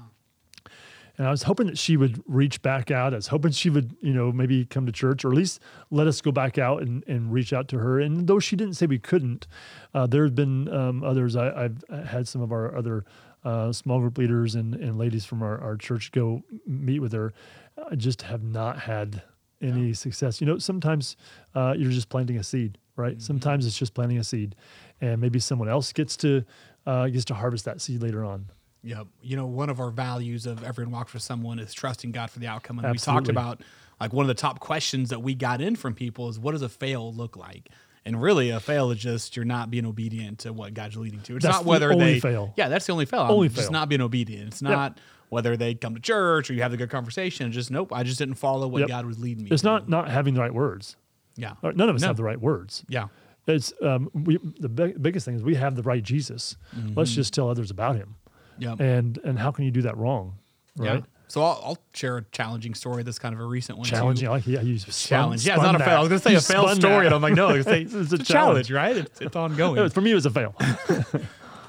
And I was hoping that she would reach back out. I was hoping she would, you know, maybe come to church or at least let us go back out and, and reach out to her. And though she didn't say we couldn't, uh, there have been um, others. I, I've had some of our other uh, small group leaders and, and ladies from our, our church go meet with her, I just have not had any success. You know, sometimes uh, you're just planting a seed, right? Mm-hmm. Sometimes it's just planting a seed, and maybe someone else gets to uh, gets to harvest that seed later on. Yep. You know, one of our values of everyone walks with someone is trusting God for the outcome. And we talked about like one of the top questions that we got in from people is what does a fail look like? And really, a fail is just you're not being obedient to what God's leading to. It's That's not the whether only they fail. Yeah, that's the only fail. I'm Only just fail. not being obedient. It's Yep. not whether they come to church or you have the good conversation. Just nope, I just didn't follow what Yep. God was leading me. It's to. not not having the right words. Yeah. None of us No. have the right words. Yeah. It's um, we the big, biggest thing is we have the right Jesus. Let's Mm-hmm. just tell others about him. Yeah. And and how can you do that wrong? Right? Yeah. So I'll, I'll share a challenging story. That's kind of a recent one. Challenging. I like yeah, you spun- challenge. Yeah, it's spun not a fail. I was gonna say You a spun story, that. and I'm like, no, it's, a, <laughs> It's a challenge, right? It's, it's ongoing. <laughs> For me, it was a fail. <laughs>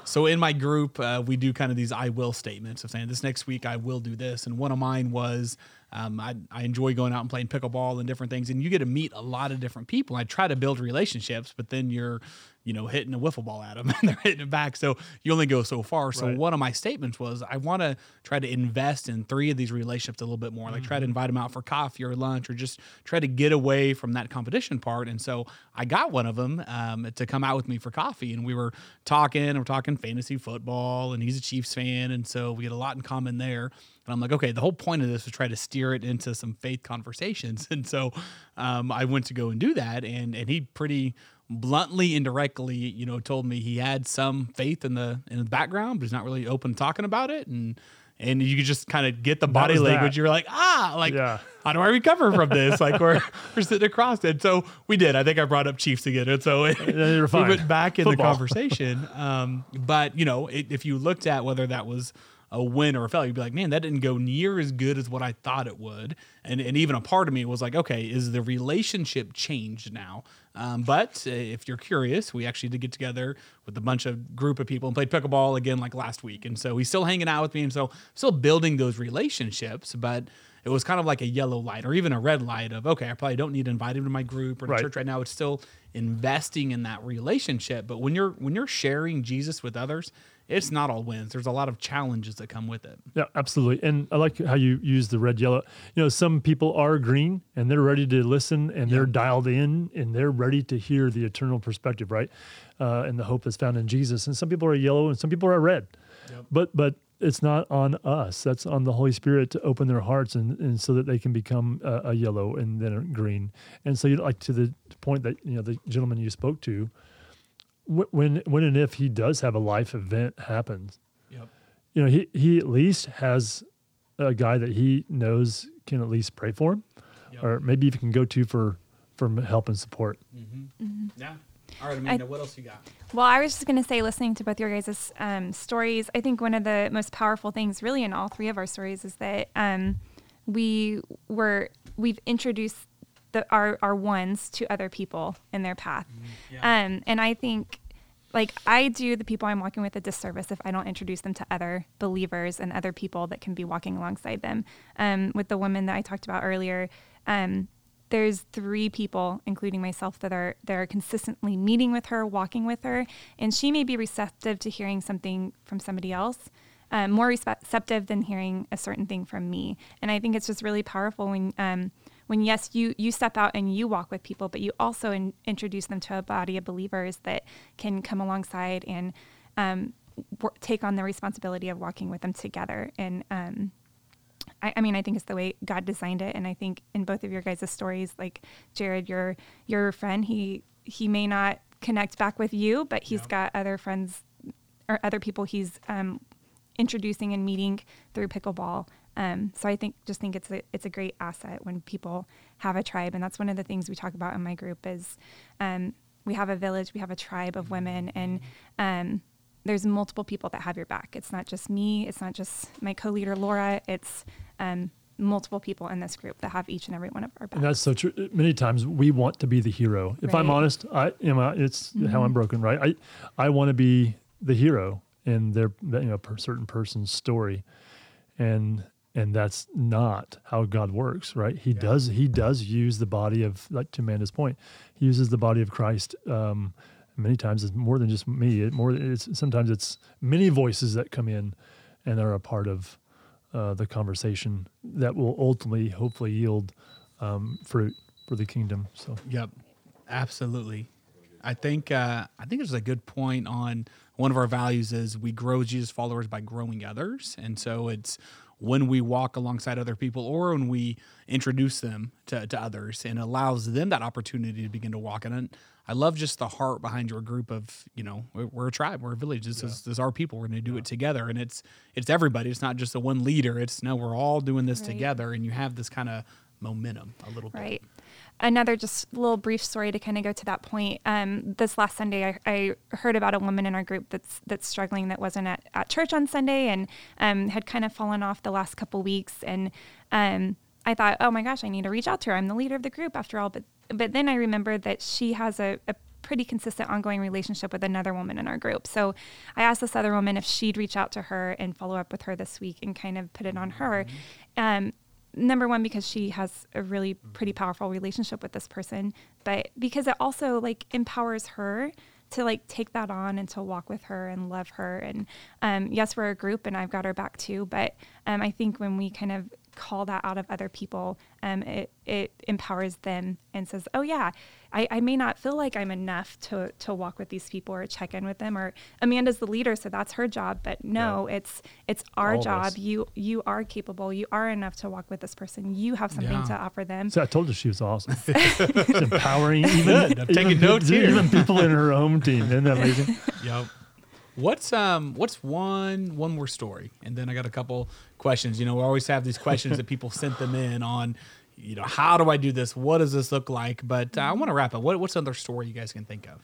So in my group, uh, we do kind of these I will statements of saying this next week I will do this. And one of mine was um, I, I enjoy going out and playing pickleball and different things. And you get to meet a lot of different people. I try to build relationships, but then you're, you know, hitting a wiffle ball at them <laughs> and they're hitting it back. So you only go so far. So Right. one of my statements was I want to try to invest in three of these relationships a little bit more. Like try to Mm-hmm. invite them out for coffee or lunch or just try to get away from that competition part. And so I got one of them um, to come out with me for coffee. And we were talking, and we're talking fantasy football, and he's a Chiefs fan. And so we had a lot in common there. And I'm like, okay, the whole point of this was try to steer it into some faith conversations. <laughs> And so um, I went to go and do that. And, and he pretty bluntly, indirectly, you know, told me he had some faith in the in the background, but he's not really open to talking about it. And and you could just kind of get the body was that. language. You're like, ah, like Yeah. how do I recover from this? Like we're <laughs> we're sitting across it. So we did. I think I brought up Chiefs again, and so it, we went back in the <laughs> conversation. Um, but you know, it, if you looked at whether that was a win or a failure, you'd be like, man, that didn't go near as good as what I thought it would. And and even a part of me was like, okay, is the relationship changed now? Um, but uh, if you're curious, we actually did get together with a bunch of group of people and played pickleball again like last week. And so he's still hanging out with me, and so still building those relationships, but. It was kind of like a yellow light or even a red light of okay, I probably don't need to invite him to my group or to Right. church right now. It's still investing in that relationship. But when you're when you're sharing Jesus with others, it's not all wins. There's a lot of challenges that come with it. Yeah, absolutely. And I like how you use the red yellow. You know, some people are green and they're ready to listen and they're dialed in and they're ready to hear the eternal perspective, right? Uh, and the hope that's found in Jesus. And some people are yellow and some people are red. But but it's not on us. That's on the Holy Spirit to open their hearts and, and so that they can become a, a yellow and then a green. And so you like to the point that you know the gentleman you spoke to, when when and if he does have a life event happens, Yep. you know, he, he at least has a guy that he knows can at least pray for him, Yep. or maybe even can go to for for help and support. Yeah. All right, Amanda, what else you got? Well, I was just going to say, listening to both your guys' um, stories, I think one of the most powerful things, really, in all three of our stories, is that um, we were we've introduced the our our ones to other people in their path, Yeah. um, and I think. Like I do the people I'm walking with a disservice if I don't introduce them to other believers and other people that can be walking alongside them. Um, with the woman that I talked about earlier, um, there's three people, including myself, that are that are consistently meeting with her, walking with her, and she may be receptive to hearing something from somebody else, um, more receptive than hearing a certain thing from me. And I think it's just really powerful when um, when yes, you you step out and you walk with people, but you also in, introduce them to a body of believers that can come alongside and um, wor- take on the responsibility of walking with them together and um, I, I mean, I think it's the way God designed it, and I think in both of your guys' stories, like Jarred, your your friend, he he may not connect back with you, but he's Yeah. got other friends or other people he's um, introducing and meeting through pickleball. Um, so I think just think it's a it's a great asset when people have a tribe, and that's one of the things we talk about in my group is um, we have a village, we have a tribe of women, and um, there's multiple people that have your back. It's not just me. It's not just my co-leader Laura. It's um, multiple people in this group that have each and every one of our backs. And that's so true. Many times we want to be the hero. If I'm honest, I am. A, it's how I'm broken, right? I I want to be the hero in their you know per certain person's story, and and that's not how God works, right? He does he does use the body of like to Amanda's point, he uses the body of Christ. Um, many times it's more than just me. It more it's sometimes it's many voices that come in and are a part of uh, the conversation that will ultimately, hopefully, yield um, fruit for the kingdom. So, Yep, absolutely. I think uh, I think there's a good point on one of our values is we grow Jesus followers by growing others, and so it's when we walk alongside other people or when we introduce them to, to others and allows them that opportunity to begin to walk in it. I love just the heart behind your group of, you know, we're, we're a tribe, we're a village. This, is, this is our people. We're going to do it together. And it's, it's everybody. It's not just the one leader. It's no, we're all doing this Right. together. And you have this kind of momentum a little bit. Right. Another just little brief story to kind of go to that point. Um, this last Sunday, I, I heard about a woman in our group that's that's struggling that wasn't at, at church on Sunday and um, had kind of fallen off the last couple weeks. And um, I thought, oh my gosh, I need to reach out to her. I'm the leader of the group after all. But but then I remembered that she has a, a pretty consistent ongoing relationship with another woman in our group. So I asked this other woman if she'd reach out to her and follow up with her this week and kind of put it on her. Um, number one because she has a really pretty powerful relationship with this person but because it also like empowers her to like take that on and to walk with her and love her. And um, yes we're a group and i've got her back too but um, i think when we kind of call that out of other people um, it, it empowers them and says oh yeah I, I may not feel like i'm enough to, to walk with these people or check in with them or amanda's the leader so that's her job but no it's it's our All job us. you you are capable you are enough to walk with this person you have something Yeah. to offer them so I told you she was awesome. She's <laughs> empowering even, Good. I'm taking even, notes here. even people in her home team. Isn't that amazing? <laughs> Yep. What's um what's one one more story? And then I got a couple questions. You know, we always have these questions that people sent them in on, you know, how do I do this? What does this look like? But uh, I want to wrap up. What, what's another story you guys can think of?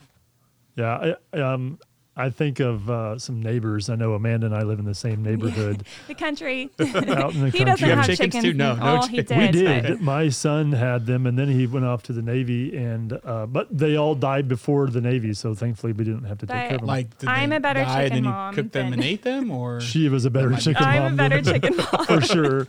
Yeah, I, um, I think of uh, some neighbors. I know Amanda and I live in the same neighborhood <laughs> the country <laughs> out in the he country. doesn't You have have chickens chickens too? No, no oh he did, we but- did. My son had them, and then he went off to the Navy, and uh, but they all died before the Navy, so thankfully we didn't have to take But- care of them. Like, did I'm a better die and chicken then you mom cooked them and ate them, or <laughs> she was a better might be- chicken i'm mom a better chicken mom for sure.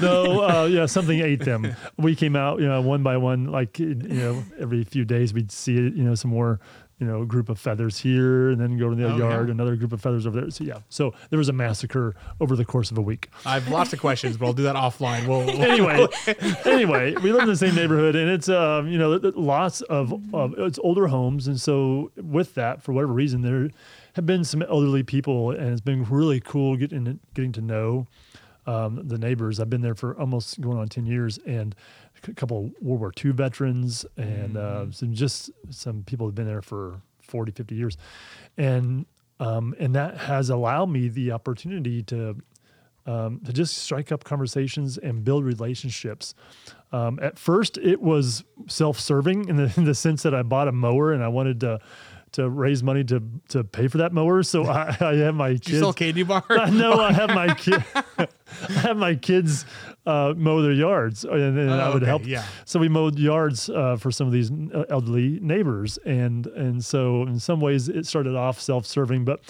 No, uh, yeah, something ate them. We came out, you know, one by one, like you know, every few days we'd see, you know, some more, you know, group of feathers here, and then go to the Oh, yard, yeah. another group of feathers over there. So yeah, so there was a massacre over the course of a week. I have lots of questions, but I'll do that offline. We'll, we'll- <laughs> anyway, <laughs> anyway, we live in the same neighborhood, and it's um, you know lots of, of it's older homes, and so with that, for whatever reason, there have been some elderly people, and it's been really cool getting getting to know um, the neighbors. I've been there for almost going on ten years, and a couple of World War II veterans, and uh, some just some people have been there for 40, 50 years, and um, and that has allowed me the opportunity to um, to just strike up conversations and build relationships. Um, at first, it was self-serving in the, in the sense that I bought a mower and I wanted to to raise money to to pay for that mower. So <laughs> I, I have my Did you sell candy bar? no, I have my <laughs> kid. <laughs> I have my kids uh, mow their yards, and then I Oh, would okay, help. yeah. So we mowed yards uh, for some of these uh, elderly neighbors, and and so in some ways it started off self-serving, but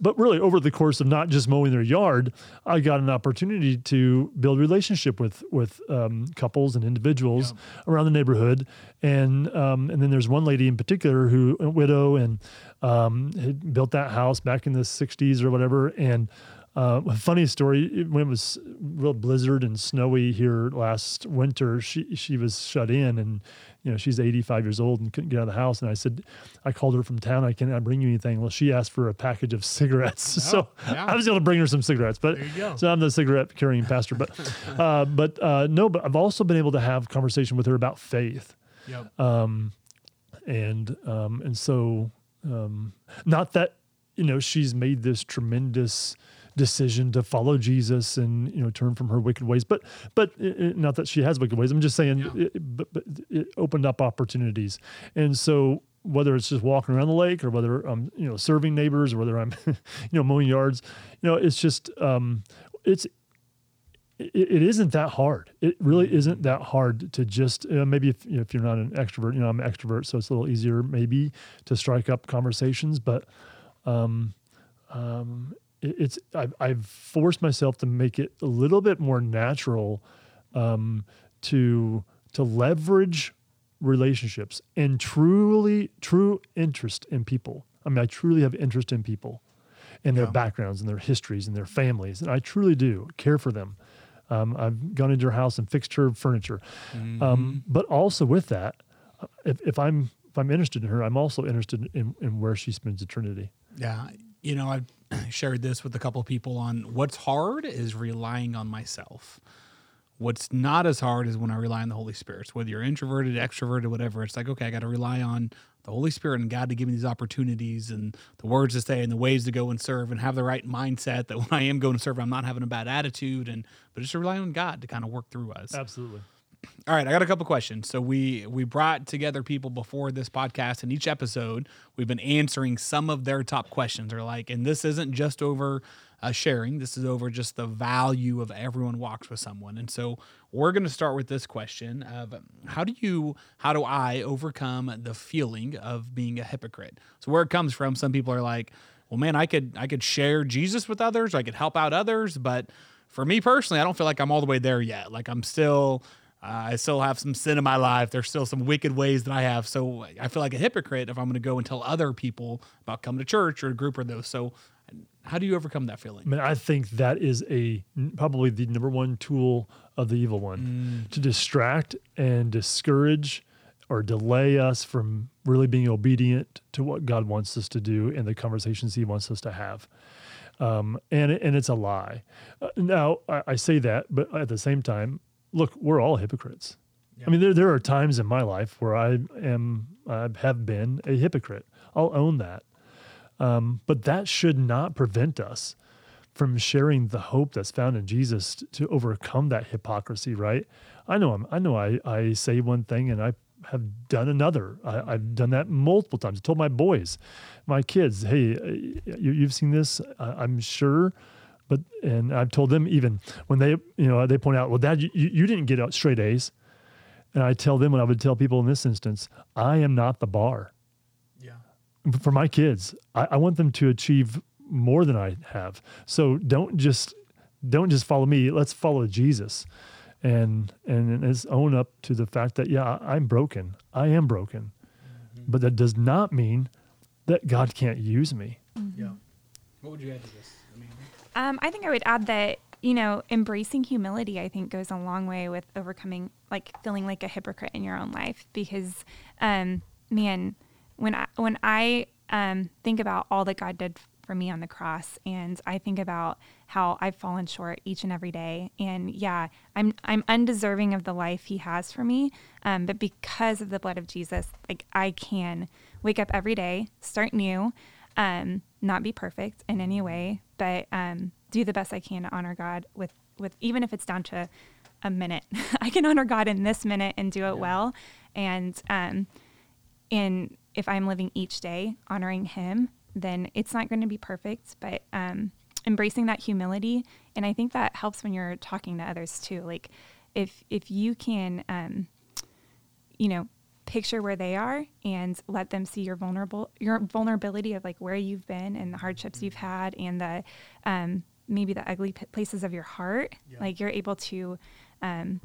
but really over the course of not just mowing their yard, I got an opportunity to build relationship with with um, couples and individuals around the neighborhood, and um, and then there's one lady in particular who a widow and um, had built that house back in the '60s or whatever, and. Uh, funny story. When it was real blizzard and snowy here last winter, she she was shut in, and you know she's 85 years old and couldn't get out of the house. And I said, I called her from town. I can I bring you anything? Well, she asked for a package of cigarettes, <laughs> so yeah. I was able to bring her some cigarettes. But There you go. so I'm the cigarette carrying pastor. But <laughs> uh, but uh, no, but I've also been able to have conversation with her about faith Yep. and um, and so um, not that you know she's made this tremendous decision to follow Jesus and you know turn from her wicked ways, but but it, not that she has wicked ways. I'm just saying, Yeah. it, but, but it opened up opportunities, and so whether it's just walking around the lake or whether I'm you know serving neighbors or whether I'm <laughs> you know mowing yards, you know it's just um, it's it, it isn't that hard. It really isn't that hard to just uh, maybe if you know, if you're not an extrovert, you know I'm an extrovert, so it's a little easier maybe to strike up conversations. But um, um, it's I've, I've forced myself to make it a little bit more natural um, to to leverage relationships and truly true interest in people. I mean, I truly have interest in people and their Yeah. backgrounds and their histories and their families, and I truly do care for them. Um, I've gone into her house and fixed her furniture, Mm-hmm. um, but also with that, if, if I'm if I'm interested in her, I'm also interested in, in where she spends eternity. Yeah. You know, I've <clears throat> shared this with a couple of people on what's hard is relying on myself. What's not as hard is when I rely on the Holy Spirit. So whether you're introverted, extroverted, whatever, it's like, okay, I got to rely on the Holy Spirit and God to give me these opportunities and the words to say and the ways to go and serve and have the right mindset that <laughs> when I am going to serve, I'm not having a bad attitude and but just rely on God to kind of work through us. Absolutely. All right, I got a couple questions. So we we brought together people before this podcast, and each episode we've been answering some of their top questions. Or like, and this isn't just over uh, sharing. This is over just the value of everyone walks with someone. And so we're going to start with this question of how do you how do I overcome the feeling of being a hypocrite? So where it comes from, some people are like, well, man, I could I could share Jesus with others, I could help out others, but for me personally, I don't feel like I'm all the way there yet. Like I'm still I still have some sin in my life. There's still some wicked ways that I have. So I feel like a hypocrite if I'm going to go and tell other people about coming to church or a group or those. So how do you overcome that feeling? I mean, I think that is a probably the number one tool of the evil one to distract and discourage or delay us from really being obedient to what God wants us to do and the conversations He wants us to have. Um, and and it's a lie. Uh, now I, I say that, but at the same time, look, we're all hypocrites. I mean, there there are times in my life where I am I have been a hypocrite. I'll own that. Um, but that should not prevent us from sharing the hope that's found in Jesus t- to overcome that hypocrisy, right? I know I'm, I know I, I say one thing and I have done another. I, I've done that multiple times. I told my boys, my kids, hey, uh, you, you've seen this, I, I'm sure. But, and I've told them even when they, you know, they point out, well, dad, you, you didn't get out straight A's. And I tell them what I would tell people in this instance, I am not the bar Yeah. for my kids I, I want them to achieve more than i have so don't just don't just follow me let's follow jesus and and let's own up to the fact that yeah i'm broken i am broken mm-hmm. but that does not mean that god can't use me Yeah. What would you add to this? I mean, Um, I think I would add that you know embracing humility. I think goes a long way with overcoming like feeling like a hypocrite in your own life because, um, man, when I when I um, think about all that God did for me on the cross, and I think about how I've fallen short each and every day, and yeah, I'm I'm undeserving of the life He has for me, um, but because of the blood of Jesus, like I can wake up every day, start new, um, not be perfect in any way, but um, do the best I can to honor God with with even if it's down to a minute. <laughs> I can honor God in this minute and do it well, and um, and if I'm living each day honoring Him, then it's not going to be perfect, but um, embracing that humility, and I think that helps when you're talking to others too. Like if if you can, um, you know, picture where they are and let them see your vulnerable your vulnerability of like where you've been and the hardships you've had and the um, maybe the ugly p- places of your heart. Like you're able to. Um,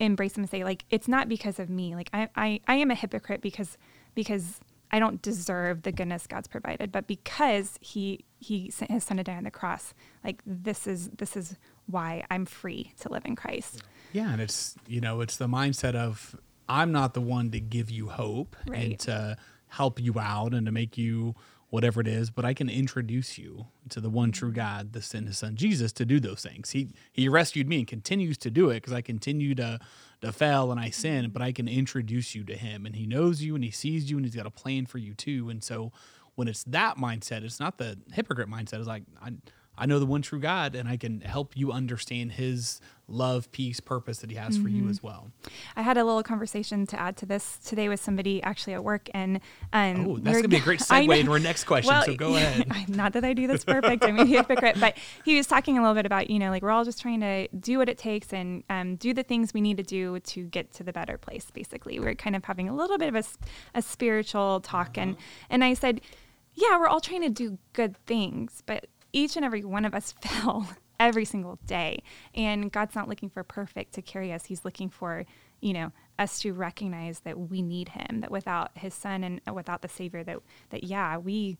embrace them and say like it's not because of me like I, I i am a hypocrite because because i don't deserve the goodness god's provided but because he he sent his son to die on the cross like this is this is why i'm free to live in christ Yeah, and it's you know it's the mindset of I'm not the one to give you hope and to help you out and to make you whatever it is, but I can introduce you to the one true mm-hmm. God, the sent His Son Jesus to do those things. He He rescued me and continues to do it because I continue to to fail and I sin, mm-hmm. but I can introduce you to Him, and He knows you and He sees you and He's got a plan for you too. And so when it's that mindset, it's not the hypocrite mindset. It's like I I know the one true God, and I can help you understand His love, peace, purpose that He has for you as well. i had a little conversation to add to this today with somebody actually at work and um Oh, that's gonna be a <laughs> great segue into our next question. Well, so go <laughs> ahead. Not that I do this perfect. I'm a <laughs> hypocrite, but he was talking a little bit about you know like we're all just trying to do what it takes and um, do the things we need to do to get to the better place. Basically, we are kind of having a little bit of a spiritual talk, and and I said, yeah, we're all trying to do good things, but each and every one of us <laughs> fail every single day, and God's not looking for perfect to carry us. He's looking for you know us to recognize that we need him, that without his son and without the savior that that yeah, we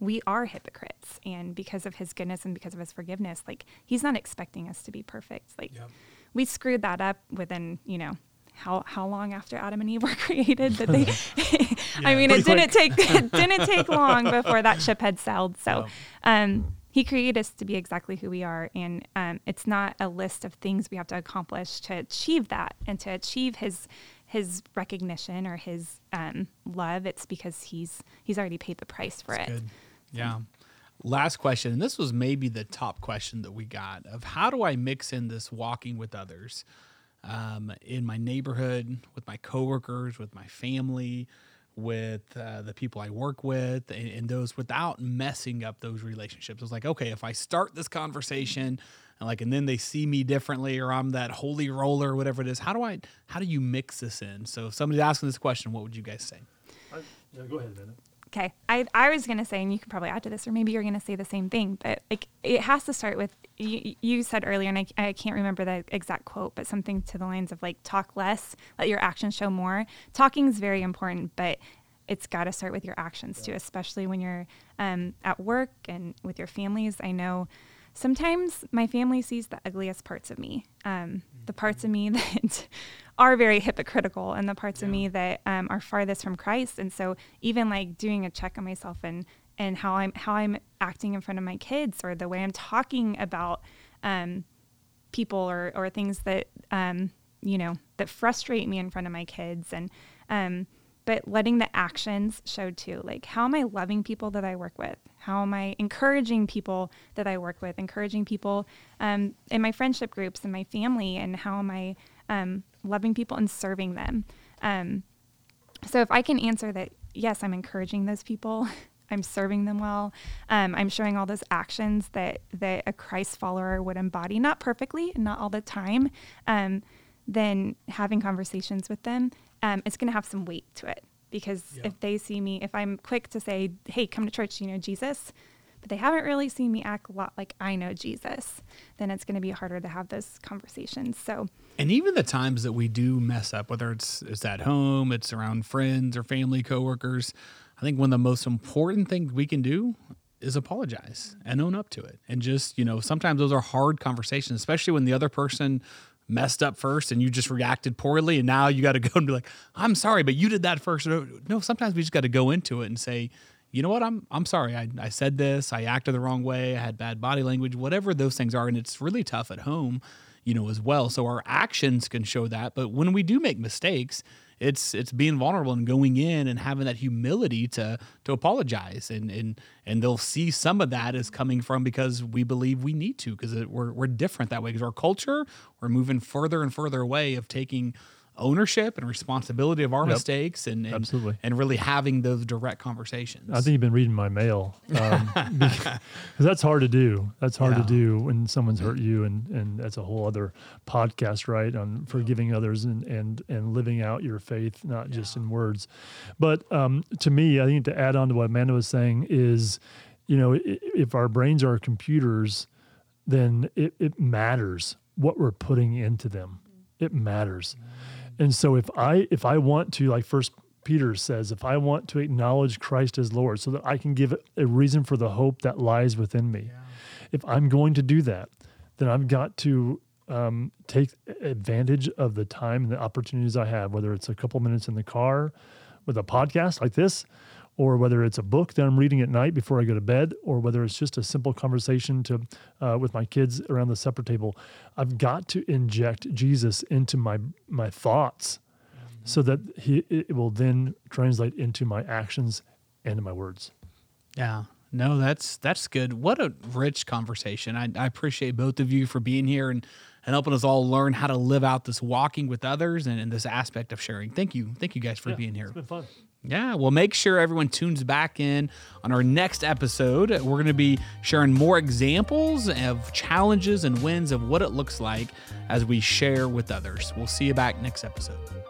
we are hypocrites and because of his goodness and because of his forgiveness, like he's not expecting us to be perfect. Like yep. we screwed that up within, you know, how how long after Adam and Eve were <laughs> created that they <laughs> yeah, I mean it didn't take it didn't take long before that ship had sailed. So um he created us to be exactly who we are and um, it's not a list of things we have to accomplish to achieve that. And to achieve his his recognition or his um, love it's because he's he's already paid the price for That's it. good. yeah. Last question and this was maybe the top question that we got of how do i mix in this walking with others um, in my neighborhood with my coworkers with my family with uh, the people I work with and, and, those without messing up those relationships. It's like, okay, if I start this conversation and like, and then they see me differently or I'm that holy roller or whatever it is, how do I, how do you mix this in? So if somebody's asking this question, what would you guys say? I, yeah, go ahead, Amanda. Okay. I, I was going to say, and you could probably add to this, or maybe you're going to say the same thing, but like it has to start with, you, you said earlier, and I, I can't remember the exact quote, but something to the lines of like, talk less, let your actions show more. Talking is very important, but it's got to start with your actions too, especially when you're um, at work and with your families. I know sometimes my family sees the ugliest parts of me, um, the parts of me <laughs> that are very hypocritical and the parts yeah. of me that um, are farthest from Christ. And so even like doing a check on myself and and how I'm how I'm acting in front of my kids or the way I'm talking about um, people or or things that um, you know that frustrate me in front of my kids and um, but letting the actions show too. Like, how am I loving people that I work with? How am I encouraging people that I work with? Encouraging people um, in my friendship groups and my family, and how am I um, loving people and serving them? Um, so, if I can answer that, yes, I'm encouraging those people. <laughs> I'm serving them well. Um, I'm showing all those actions that that a Christ follower would embody, not perfectly, not all the time. Um, then having conversations with them um, it's going to have some weight to it because yeah. if they see me, if I'm quick to say, hey, come to church, you know Jesus, but they haven't really seen me act a lot like I know Jesus, then it's going to be harder to have those conversations. So, and even the times that we do mess up, whether it's it's at home, it's around friends or family, coworkers, I think one of the most important things we can do is apologize and own up to it. And just, you know, sometimes those are hard conversations, especially when the other person messed up first and you just reacted poorly and now you got to <laughs> go and be like i'm sorry but you did that first. No sometimes we just got to go into it and say you know what? I'm i'm sorry. I, I said this. I acted the wrong way. I had bad body language whatever those things are and it's really tough at home you know as well. So our actions can show that but when we do make mistakes it's it's being vulnerable and going in and having that humility to to apologize. And and and they'll see some of that is coming from because we believe we need to because we're we're different that way. Because our culture we're moving further and further away of taking ownership and responsibility of our yep. mistakes and, and, absolutely and really having those direct conversations. I think you've been reading my mail um, <laughs> because that's hard to do. That's hard yeah. to do when someone's hurt you, and and that's a whole other podcast, right? On forgiving others and and and living out your faith, not yeah. just in words. But um, to me, I think to add on to what Amanda was saying is, you know, if our brains are computers, then it, it matters what we're putting into them. It matters. Mm-hmm and so if I if I want to like first Peter says, if I want to acknowledge Christ as Lord so that I can give a reason for the hope that lies within me. Yeah. If I'm going to do that, then I've got to um, take advantage of the time and the opportunities I have, whether it's a couple minutes in the car with a podcast like this, or whether it's a book that I'm reading at night before I go to bed, or whether it's just a simple conversation to uh, with my kids around the supper table, I've got to inject Jesus into my my thoughts, mm-hmm. so that he it will then translate into my actions and my words. Yeah. No, that's that's good. What a rich conversation. I, I appreciate both of you for being here and and helping us all learn how to live out this walking with others and, and this aspect of sharing. Thank you. Thank you guys for yeah, being here. It's been fun. Yeah, well, make sure everyone tunes back in on our next episode. We're going to be sharing more examples of challenges and wins of what it looks like as we share with others. We'll see you back next episode.